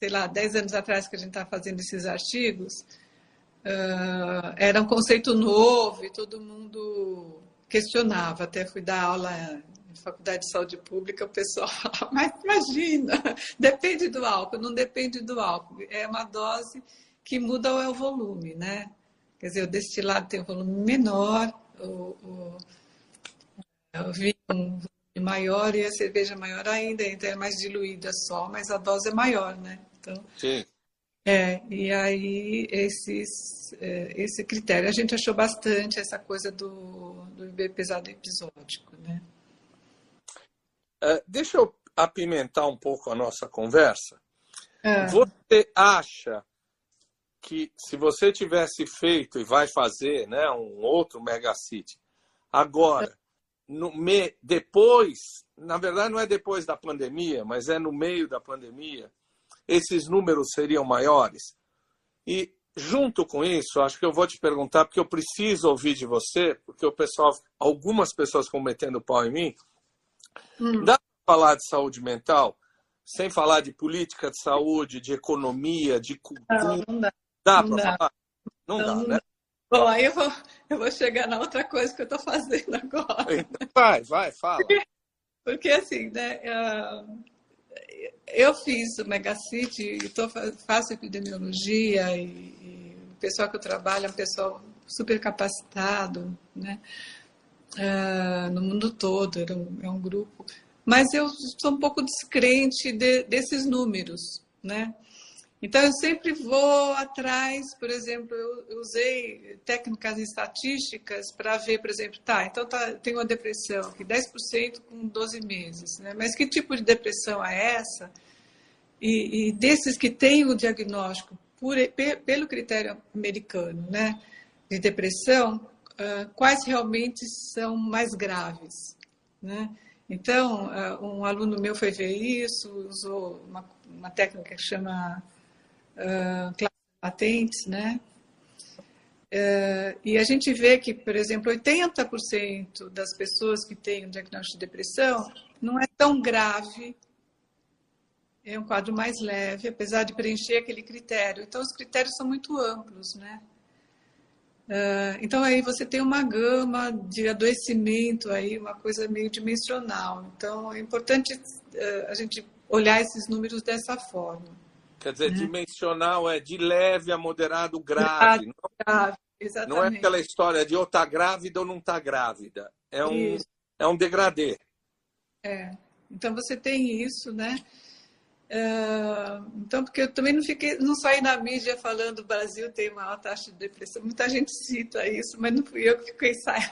sei lá, dez anos atrás que a gente está fazendo esses artigos, uh, era um conceito novo e todo mundo questionava. Até fui dar aula Faculdade de Saúde Pública, o pessoal fala, mas imagina, depende do álcool, não depende do álcool. É uma dose que muda o volume, né? Quer dizer, o destilado tem um volume menor, o, o, um maior e a cerveja maior ainda, então é mais diluída só, mas a dose é maior, né? Então, Sim. É, e aí esses, é, esse critério a gente achou bastante essa coisa do, do bebê pesado episódico, né? Uh, deixa eu apimentar um pouco a nossa conversa. É. Você acha que se você tivesse feito e vai fazer né, um outro megacity, agora, no me, depois, na verdade não é depois da pandemia, mas é no meio da pandemia, esses números seriam maiores? E junto com isso, acho que eu vou te perguntar, porque eu preciso ouvir de você, porque o pessoal, algumas pessoas cometendo pau em mim, Hum. Dá para falar de saúde mental sem falar de política de saúde, de economia, de cultura? Não, não dá. Dá para falar? Não, não, dá, né? Bom, aí eu vou, eu vou chegar na outra coisa que eu estou fazendo agora. Então, vai, vai, fala. Porque, porque assim, né? Eu fiz o Megacity, tô, faço epidemiologia e, e, o pessoal que eu trabalho é um pessoal super capacitado, né? uh, no mundo todo, é um, é um, grupo. Mas eu sou um pouco descrente de, desses números, né? Então, eu sempre vou atrás, por exemplo, eu usei técnicas estatísticas para ver, por exemplo, tá, então tá, tem uma depressão aqui, 10% com 12 meses, né? Mas que tipo de depressão é essa? E, e desses que têm o diagnóstico por, pelo critério americano, né, de depressão, uh, quais realmente são mais graves. Né? Então, um aluno meu foi ver isso, usou uma, uma técnica que chama uh, patentes, né? Uh, e a gente vê que, por exemplo, 80% das pessoas que têm um diagnóstico de depressão não é tão grave, é um quadro mais leve, apesar de preencher aquele critério. Então, os critérios são muito amplos, né? Uh, então aí você tem uma gama de adoecimento aí, uma coisa meio dimensional. Então é importante uh, a gente olhar esses números dessa forma. Quer dizer, né? dimensional é de leve a moderado grave. Não, grave exatamente. não é aquela história de ou tá grávida ou não tá grávida. É um, é um degradê. É. Então você tem isso, né? Uh, então, porque eu também não fiquei, não saí na mídia falando o Brasil tem uma alta taxa de depressão. Muita gente cita isso, mas não fui eu que fiquei saí,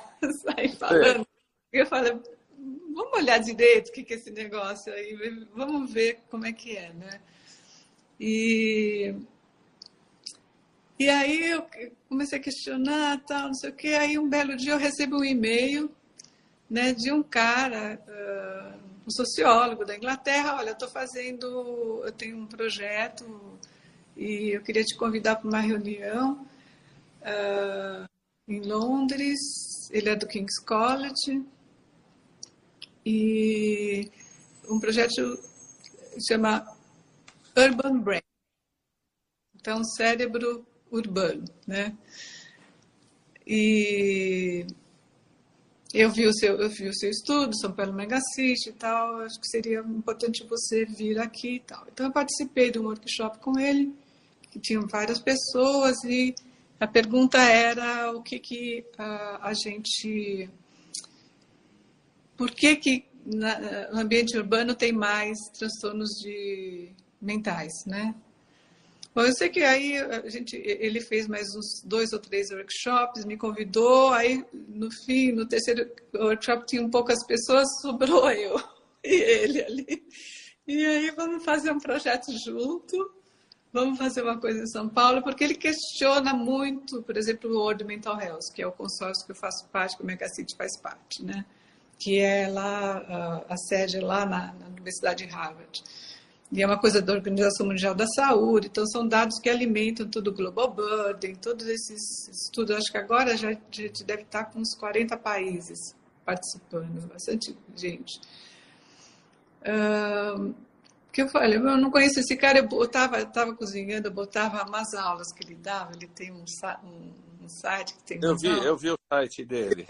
saí falando. É. Eu falei, vamos olhar direito o que, que é esse negócio aí, vamos ver como é que é, né? E, e aí eu comecei a questionar, tal, não sei o quê. Aí um belo dia eu recebo um e-mail né, de um cara. Uh, um sociólogo da Inglaterra, olha, eu estou fazendo, eu tenho um projeto e eu queria te convidar para uma reunião uh, em Londres. Ele é do King's College e um projeto chama Urban Brain. Então, cérebro urbano, né? E eu vi o seu, eu vi o seu estudo, São Paulo Megacity e tal, acho que seria importante você vir aqui e tal. Então eu participei de um workshop com ele, que tinham várias pessoas e a pergunta era o que que a, a gente por que que na, no ambiente urbano tem mais transtornos de mentais, né? Bom, eu sei que aí a gente, ele fez mais uns dois ou três workshops, me convidou, aí no fim, no terceiro workshop tinham poucas pessoas, sobrou eu e ele ali. E aí vamos fazer um projeto junto, vamos fazer uma coisa em São Paulo, porque ele questiona muito, por exemplo, o World Mental Health, que é o consórcio que eu faço parte, que o Megacity faz parte, né? que é lá, a, sede lá na, na Universidade de Harvard. E é uma coisa da Organização Mundial da Saúde, então são dados que alimentam todo o Global Burden, todos esses estudos. Acho que agora já a gente deve estar com uns 40 países participando, bastante gente. Uh, que eu falei, eu não conheço esse cara, eu estava eu cozinhando, eu botava umas aulas que ele dava, ele tem um, um, um site que tem Eu vi, aulas. eu vi o site dele.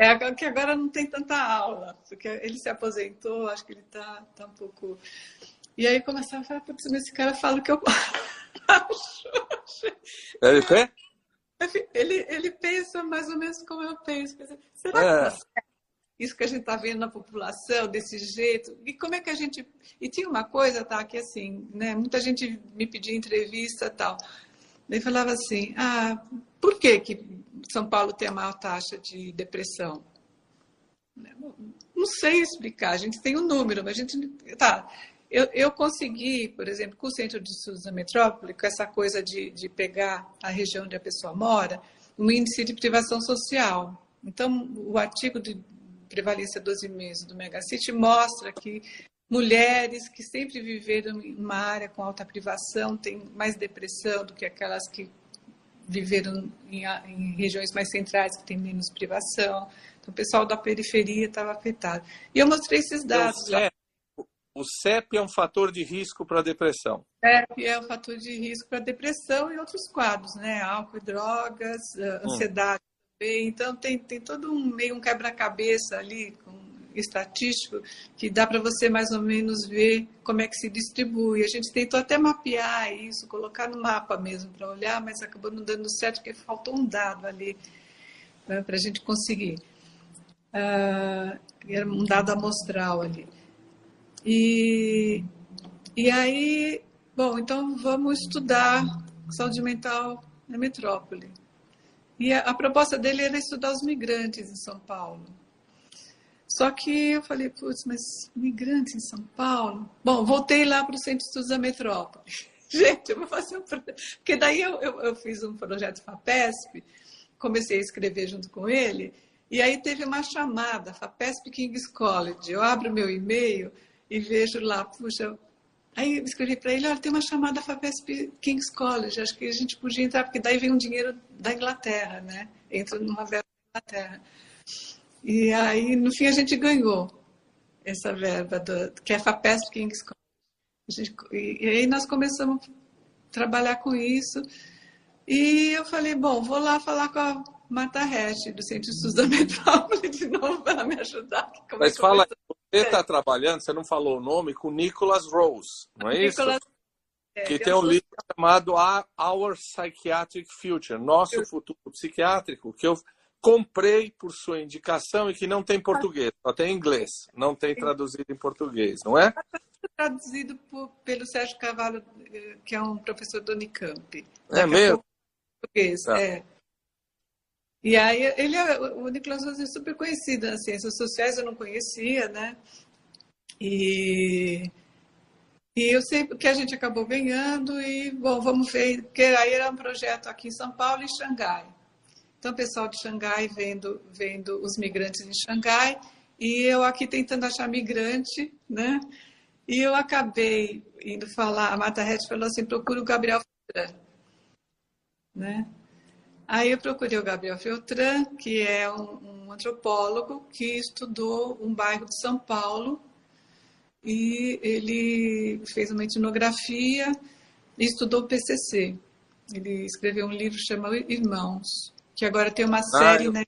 É que agora não tem tanta aula, porque ele se aposentou, acho que ele está tá um pouco. E aí começava a falar, putz, esse cara fala o que eu acho. Ele quê? Ele, ele pensa mais ou menos como eu penso. Será é. que isso que a gente está vendo na população desse jeito. E como é que a gente. E tinha uma coisa, tá, que assim, né? Muita gente me pedia entrevista tal. Ele falava assim: ah, por que, que São Paulo tem a maior taxa de depressão? Não sei explicar, a gente tem um número, mas a gente. Tá. Eu, eu consegui, por exemplo, com o Centro de Estudos da Metrópole, com essa coisa de, de pegar a região onde a pessoa mora, um índice de privação social. Então, o artigo de prevalência 12 meses do Megacity mostra que mulheres que sempre viveram em uma área com alta privação têm mais depressão do que aquelas que viveram em, em regiões mais centrais que têm menos privação. Então, o pessoal da periferia estava afetado. E eu mostrei esses dados. O CEP, o CEP é um fator de risco para a depressão. CEP é um fator de risco para a depressão e outros quadros, né? Álcool e drogas, hum. ansiedade então tem, tem todo um meio um quebra-cabeça ali com, estatístico que dá para você mais ou menos ver como é que se distribui. A gente tentou até mapear isso, colocar no mapa mesmo para olhar, mas acabou não dando certo porque faltou um dado ali né, para a gente conseguir. Uh, era um dado amostral ali. E, e aí, bom, então vamos estudar saúde mental na metrópole. E a, a proposta dele era estudar os migrantes em São Paulo. Só que eu falei, putz, mas migrantes em São Paulo? Bom, voltei lá para o Centro de Estudos da Metrópole. Gente, eu vou fazer um projeto. Porque daí eu, eu, eu, fiz um projeto FAPESP, comecei a escrever junto com ele, e aí teve uma chamada, FAPESP King's College. Eu abro meu e-mail e vejo lá, puxa, Aí eu escrevi para ele, olha, tem uma chamada FAPESP King's College, acho que a gente podia entrar, porque daí vem um dinheiro da Inglaterra, né? Entra numa verba da Inglaterra. E aí, no fim, a gente ganhou essa verba, do, que é a FAPESP King's College. Gente, e, e aí nós começamos a trabalhar com isso. E eu falei, bom, vou lá falar com a Marta Hash, do Centro de Estudos da Metrópole, de novo, para me ajudar. Mas fala, você está trabalhando, você não falou o nome, com Nicholas Rose, não é isso? É, que tem um livro chamado Our Psychiatric Future, Nosso. Futuro Psiquiátrico, que eu comprei por sua indicação e que não tem português, só tem inglês, não tem traduzido em português, não é? Traduzido por, pelo Sérgio Cavallo, eh, que é um professor do Unicamp. É mesmo? Português, tá. é. E aí, ele é, o Nicolas Rose é super conhecido nas ciências sociais, eu não conhecia, né? E, e eu sei que a gente acabou ganhando e, bom, vamos ver, porque aí era um projeto aqui em São Paulo e Xangai. Então, o pessoal de Xangai vendo, vendo os migrantes em Xangai e eu aqui tentando achar migrante, né? E eu acabei indo falar, a Mata Red falou assim, procura o Gabriel Ferran, né? Aí eu procurei o Gabriel Feltran, que é um, um, antropólogo que estudou um bairro de São Paulo e ele fez uma etnografia e estudou o PCC. Ele escreveu um livro chamado Irmãos, que agora tem uma ah, série ah, eu... na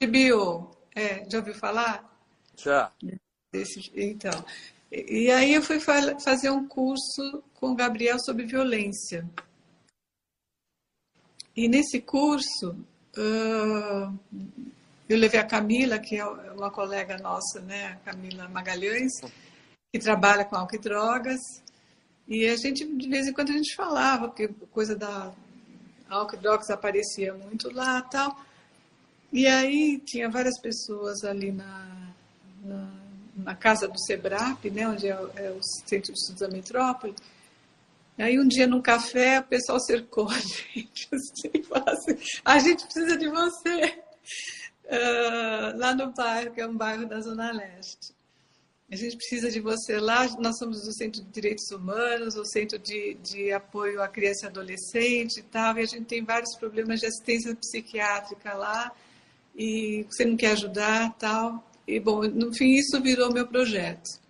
HBO. É, já ouviu falar? Já. Desse, então. E, e aí eu fui fazer um curso com o Gabriel sobre violência. E nesse curso, eu levei a Camila, que é uma colega nossa, né, a Camila Magalhães, que trabalha com álcool e drogas. E a gente, de vez em quando, a gente falava, porque coisa da álcool e drogas aparecia muito lá tal. E aí tinha várias pessoas ali na, na, na casa do SEBRAP, né, onde é, é o Centro de Estudos da Metrópole, Aí um dia no café o pessoal cercou a gente assim, e falou assim, a gente precisa de você. uh, lá no bairro, que é um bairro da Zona Leste. A gente precisa de você lá. Nós somos do Centro de Direitos Humanos, o Centro de, de Apoio à Criança e Adolescente e tal, e a gente tem vários problemas de assistência psiquiátrica lá, e você não quer ajudar tal. E, bom, no fim, isso virou meu projeto.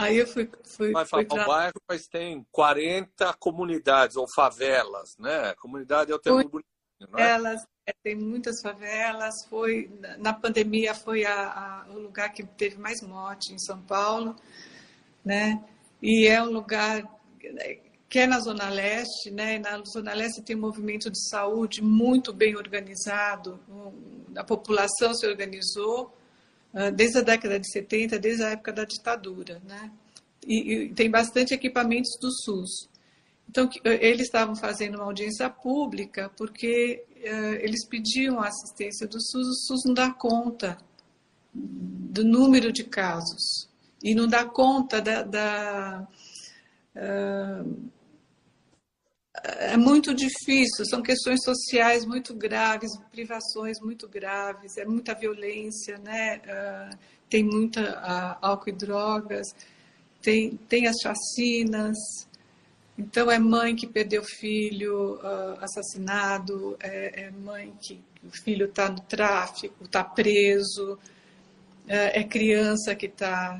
Aí eu fui. fui Vai falar o bairro, mas tem 40 comunidades ou favelas, né? Comunidade é o termo bonito, não é? Elas, é, tem muitas favelas. Foi, na pandemia foi a, a, o lugar que teve mais morte em São Paulo, né? E é um lugar que é na Zona Leste, né? Na Zona Leste tem um movimento de saúde muito bem organizado, a população se organizou desde a década de 70, desde a época da ditadura, né? E, e tem bastante equipamentos do SUS. Então, eh, eles estavam fazendo uma audiência pública porque uh, eles pediam a assistência do SUS, o SUS não dá conta do número de casos e não dá conta da, da uh, é muito difícil, são questões sociais muito graves, privações muito graves, é muita violência, né? Uh, tem muita uh, álcool e drogas, tem, tem as chacinas. Então, é mãe que perdeu filho uh, assassinado, é, é, mãe que o filho está no tráfico, está preso, é criança que está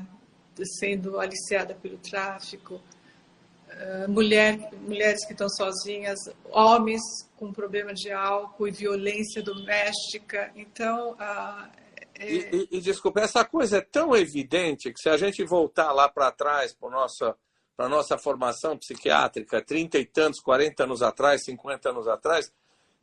sendo aliciada pelo tráfico. Eh, mulher, mulheres que estão sozinhas, homens com problema de álcool e violência doméstica. Então, uh, é... e, e, e, desculpa, essa coisa é tão evidente que se a gente voltar lá para trás, para nossa para nossa formação psiquiátrica, 30 e tantos, 40 anos atrás, 50 anos atrás,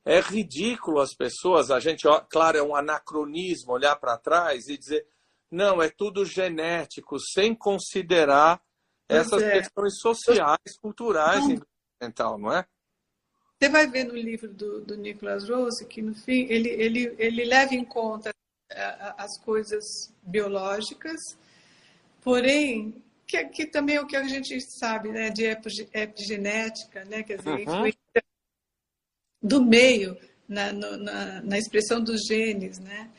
é ridículo as pessoas, a gente, claro, é um anacronismo olhar para trás e dizer, não, é tudo genético, sem considerar essas é. questões sociais, culturais então, mental, não é? Você vai ver no livro do, do Nicholas Rose que, no fim, ele, ele, ele leva em conta é, as coisas biológicas, porém, que, que também é o que a gente sabe né, de epigenética, né, quer dizer, uhum. do meio na, na, na, expressão dos genes, né?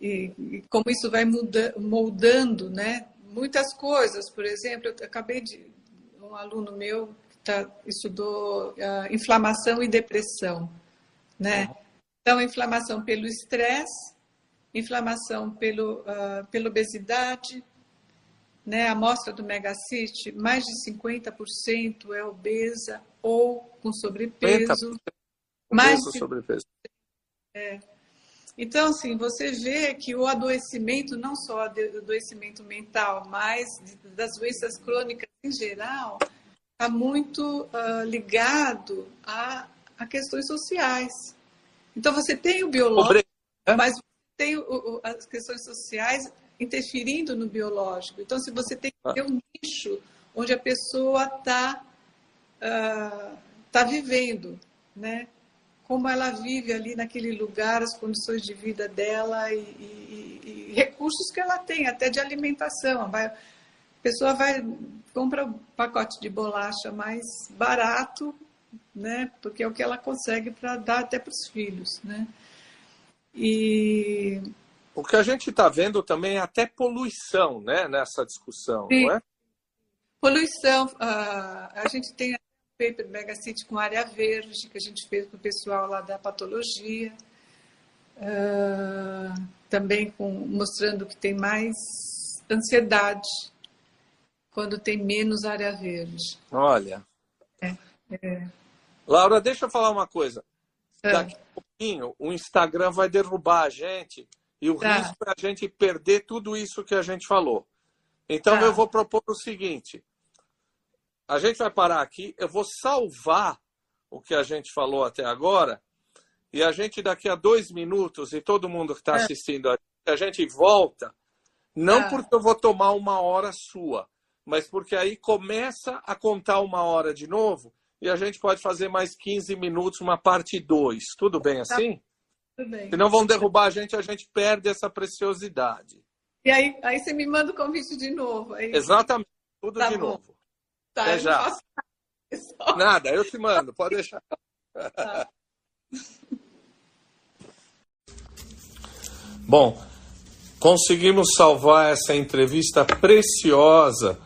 E, e como isso vai muda, moldando, né? Muitas coisas. Por exemplo, eu acabei de. Um aluno meu tá, estudou uh, inflamação e depressão. Né? Uhum. Então, inflamação pelo estresse, inflamação pelo, uh, pela obesidade. Né? A amostra do megacite, mais de 50% é obesa ou com sobrepeso. Mais de sobrepeso. É. Então, assim, você vê que o adoecimento, não só o adoecimento mental, mas das doenças crônicas em geral, está muito uh, ligado a, a, questões sociais. Então, você tem o biológico, né? mas você tem o, as questões sociais interferindo no biológico. Então, se você tem que ah. ter um nicho onde a pessoa está uh, tá vivendo, né? Como ela vive ali naquele lugar, as condições de vida dela e, e, e recursos que ela tem, até de alimentação. Vai, a pessoa vai compra um pacote de bolacha mais barato, né? Porque é o que ela consegue para dar até para os filhos, né? E o que a gente está vendo também é até poluição, né? Nessa discussão, Sim. não é? Poluição, uh, a gente tem paper Megacity com área verde, que a gente fez com o pessoal lá da patologia. Uh, também com, mostrando que tem mais ansiedade quando tem menos área verde. Olha. É, é. Laura, deixa eu falar uma coisa. É. Daqui a pouquinho o Instagram vai derrubar a gente e o tá. risco é a gente perder tudo isso que a gente falou. Então tá. eu vou propor o seguinte: a gente vai parar aqui, eu vou salvar o que a gente falou até agora, e a gente daqui a dois minutos, e todo mundo que está é. assistindo a, a gente volta, não é. porque eu vou tomar uma hora sua, mas porque aí começa a contar uma hora de novo, e a gente pode fazer mais 15 minutos, uma parte 2. Tudo bem tá. assim? Tudo bem. Se não vão derrubar a gente, a gente perde essa preciosidade. E aí, aí você me manda o convite de novo. Aí... Exatamente, tudo tá de bom. novo. Tá, Até já. Nada, eu te mando, pode deixar. Tá. Bom, conseguimos salvar essa entrevista preciosa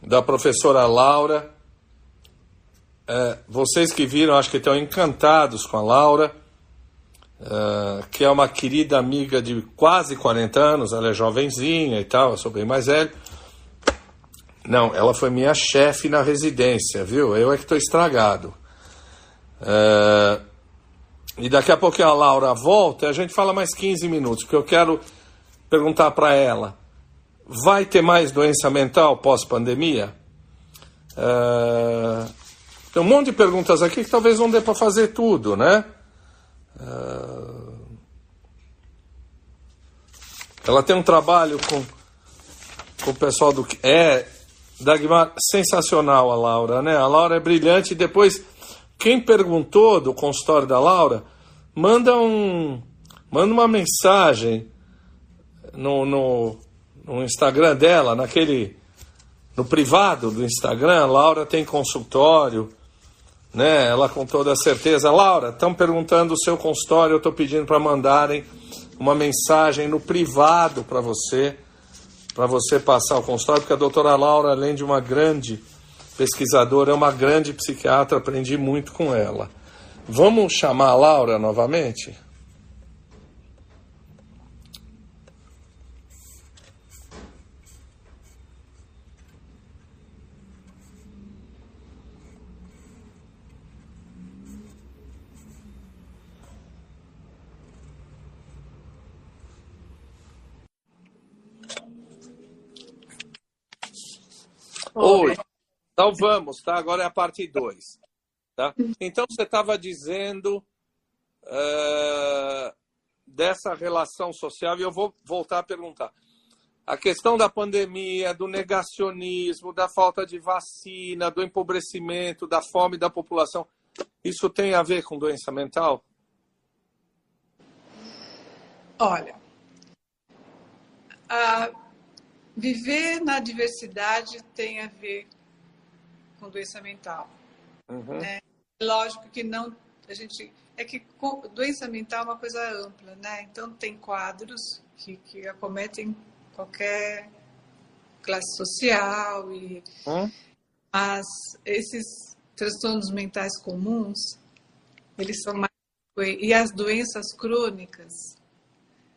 da professora Laura. É, vocês que viram, acho que estão encantados com a Laura, é, que é uma querida amiga de quase 40 anos, ela é jovenzinha e tal, eu sou bem mais velho. Não, ela foi minha chefe na residência, viu? Eu é que estou estragado. É, e daqui a pouco a Laura volta e a gente fala mais 15 minutos, porque eu quero perguntar para ela: vai ter mais doença mental pós-pandemia? É, tem um monte de perguntas aqui que talvez não dê para fazer tudo, né? É, ela tem um trabalho com, com o pessoal do. É, Dagmar, sensacional a Laura, né? A Laura é brilhante. Depois, quem perguntou do consultório da Laura, manda um, manda uma mensagem no, no, no Instagram dela, naquele, no privado do Instagram. Laura tem consultório, né? Ela com toda certeza. Laura, estão perguntando o seu consultório. Eu estou pedindo para mandarem uma mensagem no privado para você para você passar o consultório, porque a doutora Laura, além de uma grande pesquisadora, é uma grande psiquiatra, aprendi muito com ela. Vamos chamar a Laura novamente? Oi. Então vamos, tá? Agora é a parte 2. Tá? Então você estava dizendo uh, dessa relação social, e eu vou voltar a perguntar. A questão da pandemia, do negacionismo, da falta de vacina, do empobrecimento, da fome da população, isso tem a ver com doença mental? Olha, a viver na diversidade tem a ver com doença mental. Uhum. Né? Lógico que não, a gente é que doença mental é uma coisa ampla, né? Então tem quadros que, que acometem qualquer classe social e uhum. mas esses transtornos mentais comuns eles são mais e as doenças crônicas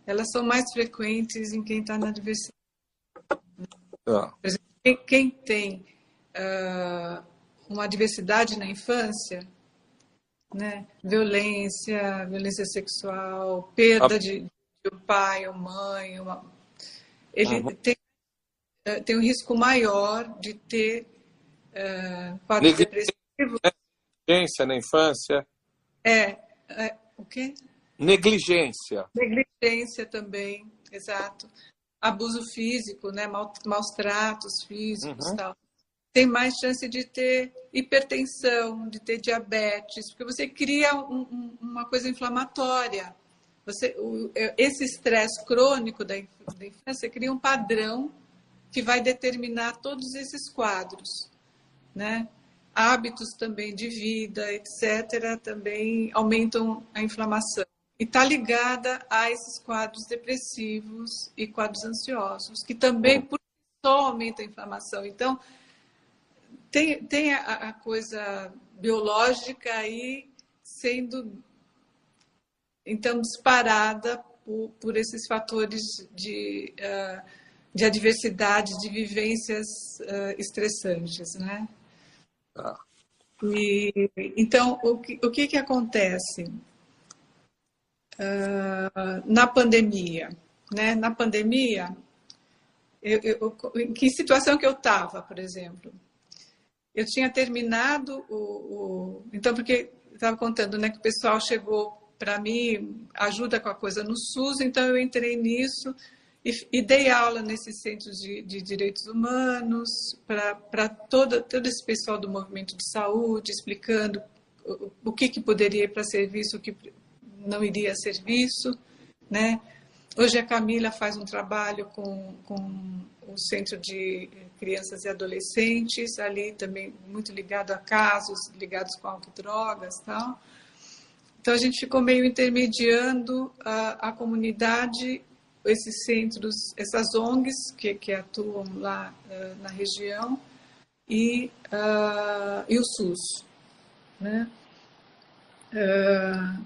elas são mais frequentes em quem está na diversidade ah. Exemplo, quem, tem uh, uma diversidade na infância, né? violência, violência sexual, perda ah. de, de um pai ou mãe, uma... ele ah. tem, uh, tem um risco maior de ter uh, quadros depressivos. Negligência na infância. É, é, o quê? Negligência. Negligência também, exato abuso físico, né, Ma maus tratos físicos uhum. tal, tem mais chance de ter hipertensão, de ter diabetes, porque você cria um, um, uma coisa inflamatória. Você, o, é, esse estresse crônico da, da infância cria um padrão que vai determinar todos esses quadros, né? Hábitos também de vida, etc., também aumentam a inflamação e está ligada a esses quadros depressivos e quadros ansiosos, que também por só aumenta a inflamação. Então, tem, tem a, a coisa biológica aí sendo, então, disparada por, por esses fatores de, uh, de adversidade, de vivências uh, estressantes, né? Ah. E, então, o que, o que, que acontece? Uh, na pandemia. Né? Na pandemia, eu, eu, em que situação que eu estava, por exemplo? Eu tinha terminado o. o então, porque estava contando né, que o pessoal chegou para mim, ajuda com a coisa no SUS, então eu entrei nisso e, e dei aula nesses centros de, de direitos humanos para todo, todo esse pessoal do movimento de saúde, explicando o, o que, que poderia ir para serviço, o que não iria a serviço, né? Hoje a Camila faz um trabalho com, com o Centro de Crianças e Adolescentes, ali também muito ligado a casos ligados com autodrogas tal. Então a gente ficou meio intermediando a, a comunidade, esses centros, essas ONGs que, que atuam lá uh, na região e, uh, e o SUS. Né? Uh,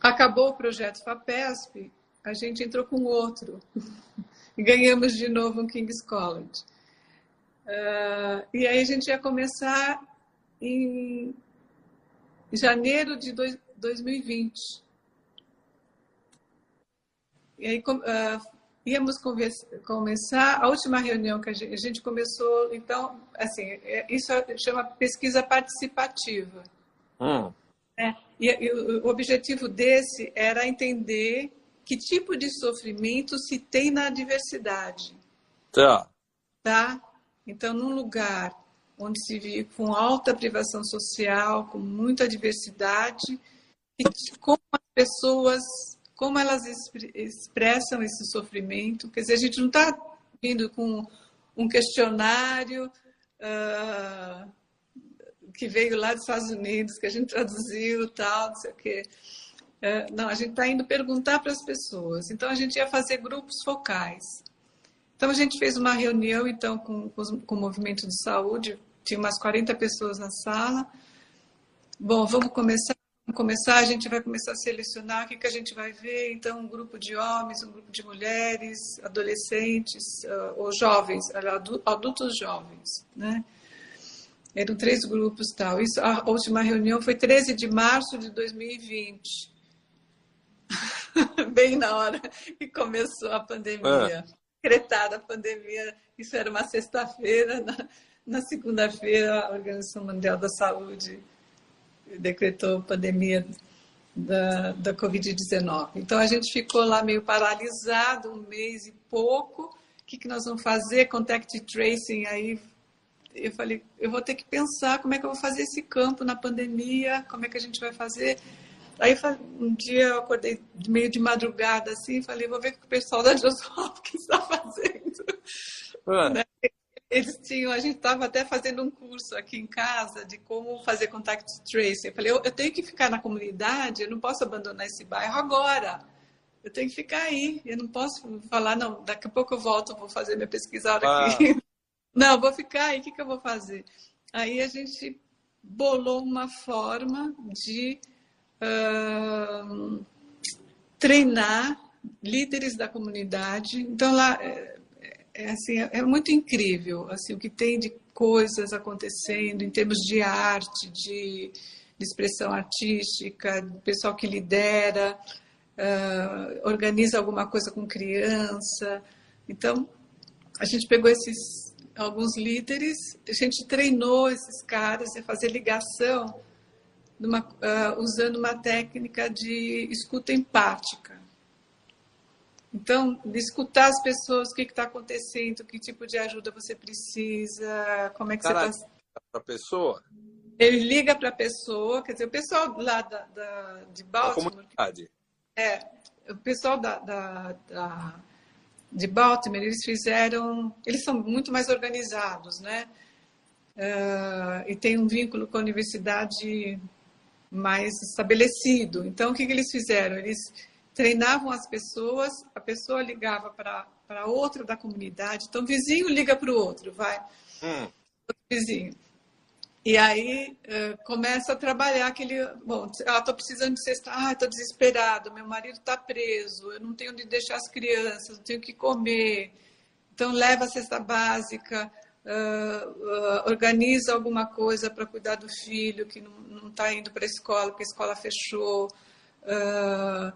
acabou o projeto FAPESP, a gente entrou com outro e ganhamos de novo um King's College. e aí a gente ia começar em janeiro de dois, 2020. E aí uh, íamos começar a última reunião que a gente, a gente, começou, então, assim, é, isso chama pesquisa participativa. Hum. É, e, e o objetivo desse era entender que tipo de sofrimento se tem na diversidade. Tá. Tá? Então, num lugar onde se vive com alta privação social, com muita diversidade, e como as pessoas, como elas expressam esse sofrimento. Quer dizer, a gente não está vindo com um questionário uh, que veio lá dos Estados Unidos, que a gente traduziu tal, não sei o quê. Uh, não, a gente está indo perguntar para as pessoas. Então, a gente ia fazer grupos focais. Então, a gente fez uma reunião então com, com o movimento de saúde, tinha umas 40 pessoas na sala. Bom, vamos começar começar, a gente vai começar a selecionar o que, que a gente vai ver. Então, um grupo de homens, um grupo de mulheres, adolescentes uh, ou jovens, adultos jovens, né? Eram três grupos tal. Isso, a última reunião foi 13 de março de 2020. Bem na hora que começou a pandemia. É. Decretada a pandemia. Isso era uma sexta-feira. Na, na segunda-feira, a Organização Mundial da Saúde decretou pandemia da, da Covid-19. Então a gente ficou lá meio paralisado um mês e pouco. O que, que nós vamos fazer? Contact tracing aí. Eu falei, eu vou ter que pensar como é que eu vou fazer esse campo na pandemia, como é que a gente vai fazer. Aí um dia eu acordei meio de madrugada assim, falei, vou ver o que o pessoal da Johns Hopkins está fazendo. Ah. Né? eles tinham, a gente estava até fazendo um curso aqui em casa de como fazer contact tracing. Eu falei, eu, eu, tenho que ficar na comunidade, eu não posso abandonar esse bairro agora. Eu tenho que ficar aí. Eu não posso falar, não, daqui a pouco eu volto, vou fazer minha pesquisa ah. aqui. Não, vou ficar aí, o que, que eu vou fazer? Aí a gente bolou uma forma de uh, treinar líderes da comunidade. Então, lá, eh, é, assim, é muito incrível assim, o que tem de coisas acontecendo em termos de arte, de, de expressão artística, pessoal que lidera, uh, organiza alguma coisa com criança. Então, a gente pegou esses alguns líderes, a gente treinou esses caras a fazer ligação numa, uh, usando uma técnica de escuta empática. Então, escutar as pessoas, o que está acontecendo, que tipo de ajuda você precisa, como é que Cara, você está. Para a pessoa? Ele liga para a pessoa, quer dizer, o pessoal lá da, da de Baltimore. comunidade. É, o pessoal da, da, da, de Baltimore, eles fizeram. Eles são muito mais organizados, né? Uh, e tem um vínculo com a universidade mais estabelecido. Então, o que, que eles fizeram? Eles treinavam as pessoas, a pessoa ligava para outro da comunidade, então vizinho liga para o outro, vai, hum. vizinho. E aí uh, começa a trabalhar aquele, bom, ah, estou precisando de cesta, ah, estou desesperado, meu marido está preso, eu não tenho onde deixar as crianças, não tenho o que comer, então leva a cesta básica, uh, uh, organiza alguma coisa para cuidar do filho que não está indo para a escola, porque a escola fechou, uh,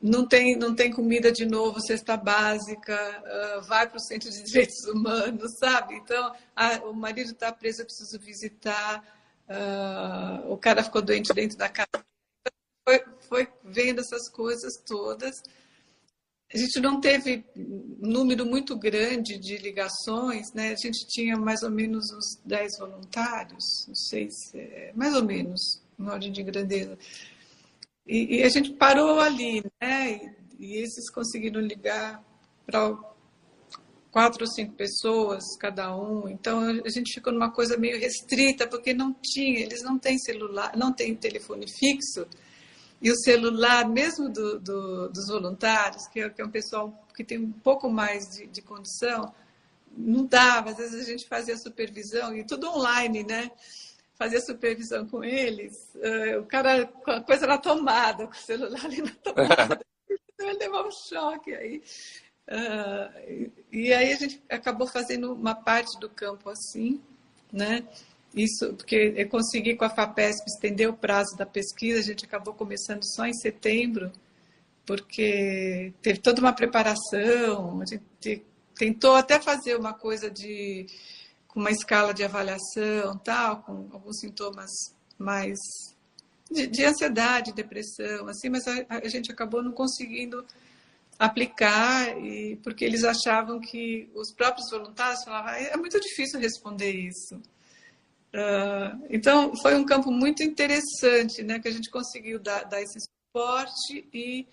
não tem, não tem comida de novo, cesta básica, uh, vai para o centro de direitos humanos, sabe? Então, ah, o marido está preso, eu preciso visitar, uh, o cara ficou doente dentro da casa. Foi, foi vendo essas coisas todas. A gente não teve um número muito grande de ligações, né? A gente tinha mais ou menos uns 10 voluntários, não sei se é, mais ou menos, em ordem de grandeza. E, e a gente parou ali, né? E, e esses conseguiram ligar para quatro ou cinco pessoas cada um. Então a gente ficou numa coisa meio restrita, porque não tinha, eles não têm celular, não têm telefone fixo. E o celular, mesmo do, do, dos voluntários, que é, que é, um pessoal que tem um pouco mais de, de condição, não dava. Às vezes a gente fazia supervisão, e tudo online, né? Fazia supervisão com eles. Uh, o cara com a coisa na tomada, com o celular ali na tomada. então ele levou um choque aí. Uh, e aí a gente acabou fazendo uma parte do campo assim, né? Isso porque eu consegui com a FAPESP estender o prazo da pesquisa, a gente acabou começando só em setembro, porque teve toda uma preparação, a gente tentou até fazer uma coisa de com uma escala de avaliação, tal, com alguns sintomas mais de, de ansiedade, depressão, assim, mas a, a, gente acabou não conseguindo aplicar e porque eles achavam que os próprios voluntários falavam ah, é muito difícil responder isso. Uh, então foi um campo muito interessante, né, que a gente conseguiu dar, dar esse suporte e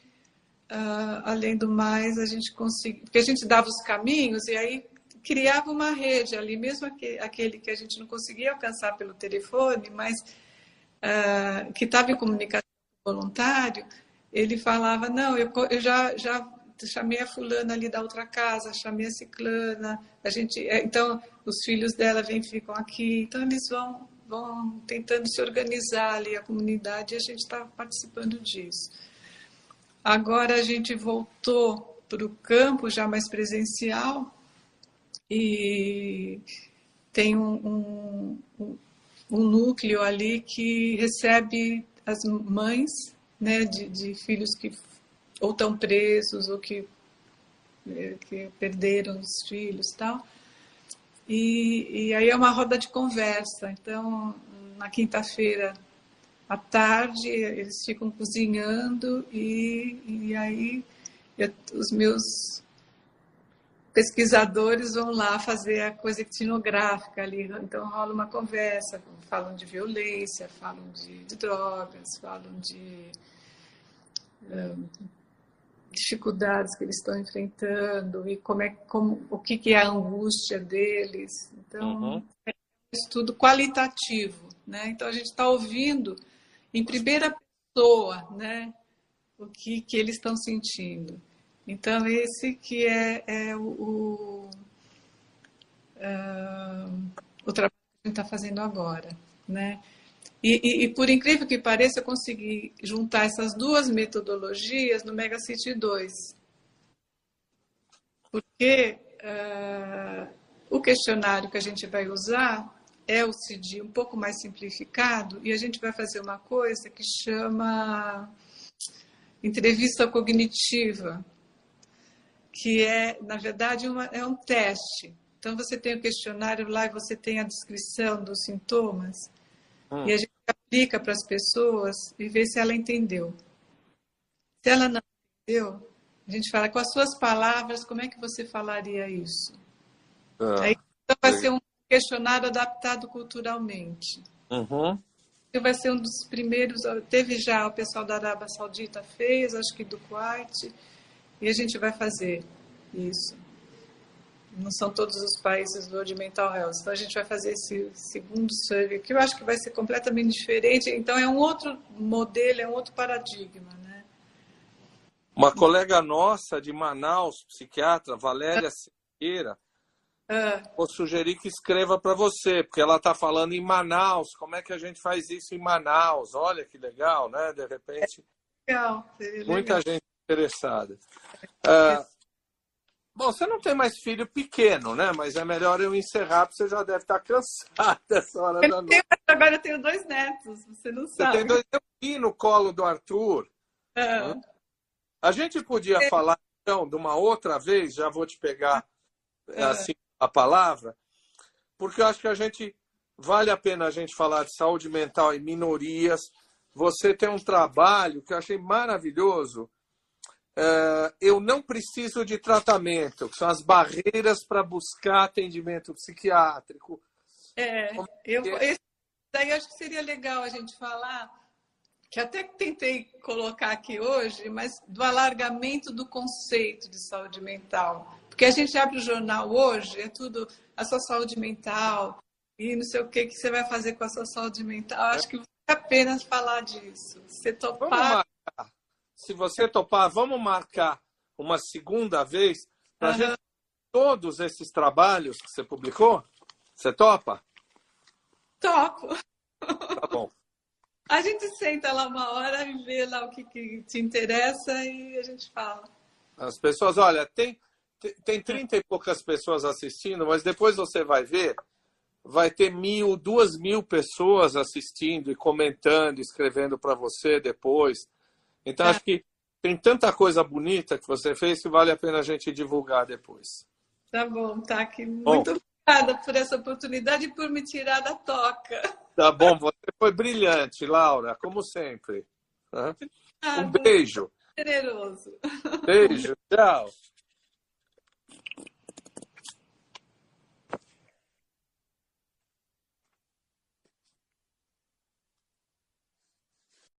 Uh, além do mais, a gente conseguia, porque a gente dava os caminhos e aí criava uma rede ali, mesmo aquele que a gente não conseguia alcançar pelo telefone, mas uh, que estava em comunicação voluntário, ele falava, não, eu, eu já, já chamei a fulana ali da outra casa, chamei a ciclana, a gente, é, então os filhos dela vêm ficam aqui, então eles vão, vão tentando se organizar ali a comunidade e a gente está participando disso. Agora a gente voltou para o campo já mais presencial e tem um, um, um núcleo ali que recebe as mães né, de, de filhos que ou estão presos ou que, é, que perderam os filhos tal. E, e aí é uma roda de conversa. Então, na quinta-feira à tarde eles ficam cozinhando e, e aí eu, os meus pesquisadores vão lá fazer a coisa etnográfica ali, então rola uma conversa, falam de violência, falam de, de drogas, falam de um, dificuldades que eles estão enfrentando e como é como o que, que é a angústia deles. Então uhum. é um estudo qualitativo, né? Então a gente está ouvindo em primeira pessoa, né? O que, que eles estão sentindo. Então, esse que é, é o, o, uh, o trabalho que a gente está fazendo agora, né? E, e, e, por incrível que pareça, eu consegui juntar essas duas metodologias no Megacity 2. Porque uh, o questionário que a gente vai usar é o CD um pouco mais simplificado e a gente vai fazer uma coisa que chama entrevista cognitiva, que é, na verdade, uma, é um teste. Então, você tem o questionário lá e você tem a descrição dos sintomas hum. e a gente aplica para as pessoas e vê se ela entendeu. Se ela não entendeu, a gente fala com as suas palavras, como é que você falaria isso? Ah, Aí então, vai ser um questionário adaptado culturalmente. Uhum. Vai ser um dos primeiros. Teve já o pessoal da Arábia Saudita fez, acho que do Kuwait, e a gente vai fazer isso. Não são todos os países do World Mental Health. Então a gente vai fazer esse segundo survey, que eu acho que vai ser completamente diferente. Então é um outro modelo, é um outro paradigma, né? Uma colega nossa de Manaus, psiquiatra, Valéria Siqueira, ah. Vou sugerir que escreva para você, porque ela está falando em Manaus. Como é que a gente faz isso em Manaus? Olha que legal, né? De repente. legal. Muita gente interessada. Ah, bom, você não tem mais filho pequeno, né? Mas é melhor eu encerrar, porque você já deve estar cansada essa hora eu da noite. Tenho, agora eu tenho dois netos, você não sabe. Você tem dois eu vi no colo do Arthur. Ah. Né? A gente podia é. falar, então, de uma outra vez, já vou te pegar ah. assim a palavra, porque eu acho que a gente vale a pena a gente falar de saúde mental e minorias. Você tem um trabalho que eu achei maravilhoso. É, eu não preciso de tratamento, que são as barreiras para buscar atendimento psiquiátrico. É, eu, esse daí acho que seria legal a gente falar, que até tentei colocar aqui hoje, mas do alargamento do conceito de saúde mental. Porque a gente abre o jornal hoje, é tudo a sua saúde mental e não sei o que, que você vai fazer com a sua saúde mental. Acho que vale a pena falar disso. Você topar. marcar. Se você topar, vamos marcar uma segunda vez para uhum. gente todos esses trabalhos que você publicou. Você topa? Topo. Tá bom. A gente senta lá uma hora e vê lá o que, que te interessa e a gente fala. As pessoas, olha, tem, tem 30 e poucas pessoas assistindo, mas depois você vai ver, vai ter mil, duas mil pessoas assistindo e comentando, escrevendo para você depois. Então, é. acho que tem tanta coisa bonita que você fez que vale a pena a gente divulgar depois. Tá bom, tá aqui. Muito bom. obrigada por essa oportunidade e por me tirar da toca. Tá bom, você foi brilhante, Laura, como sempre. Um beijo. Generoso. Beijo, tchau.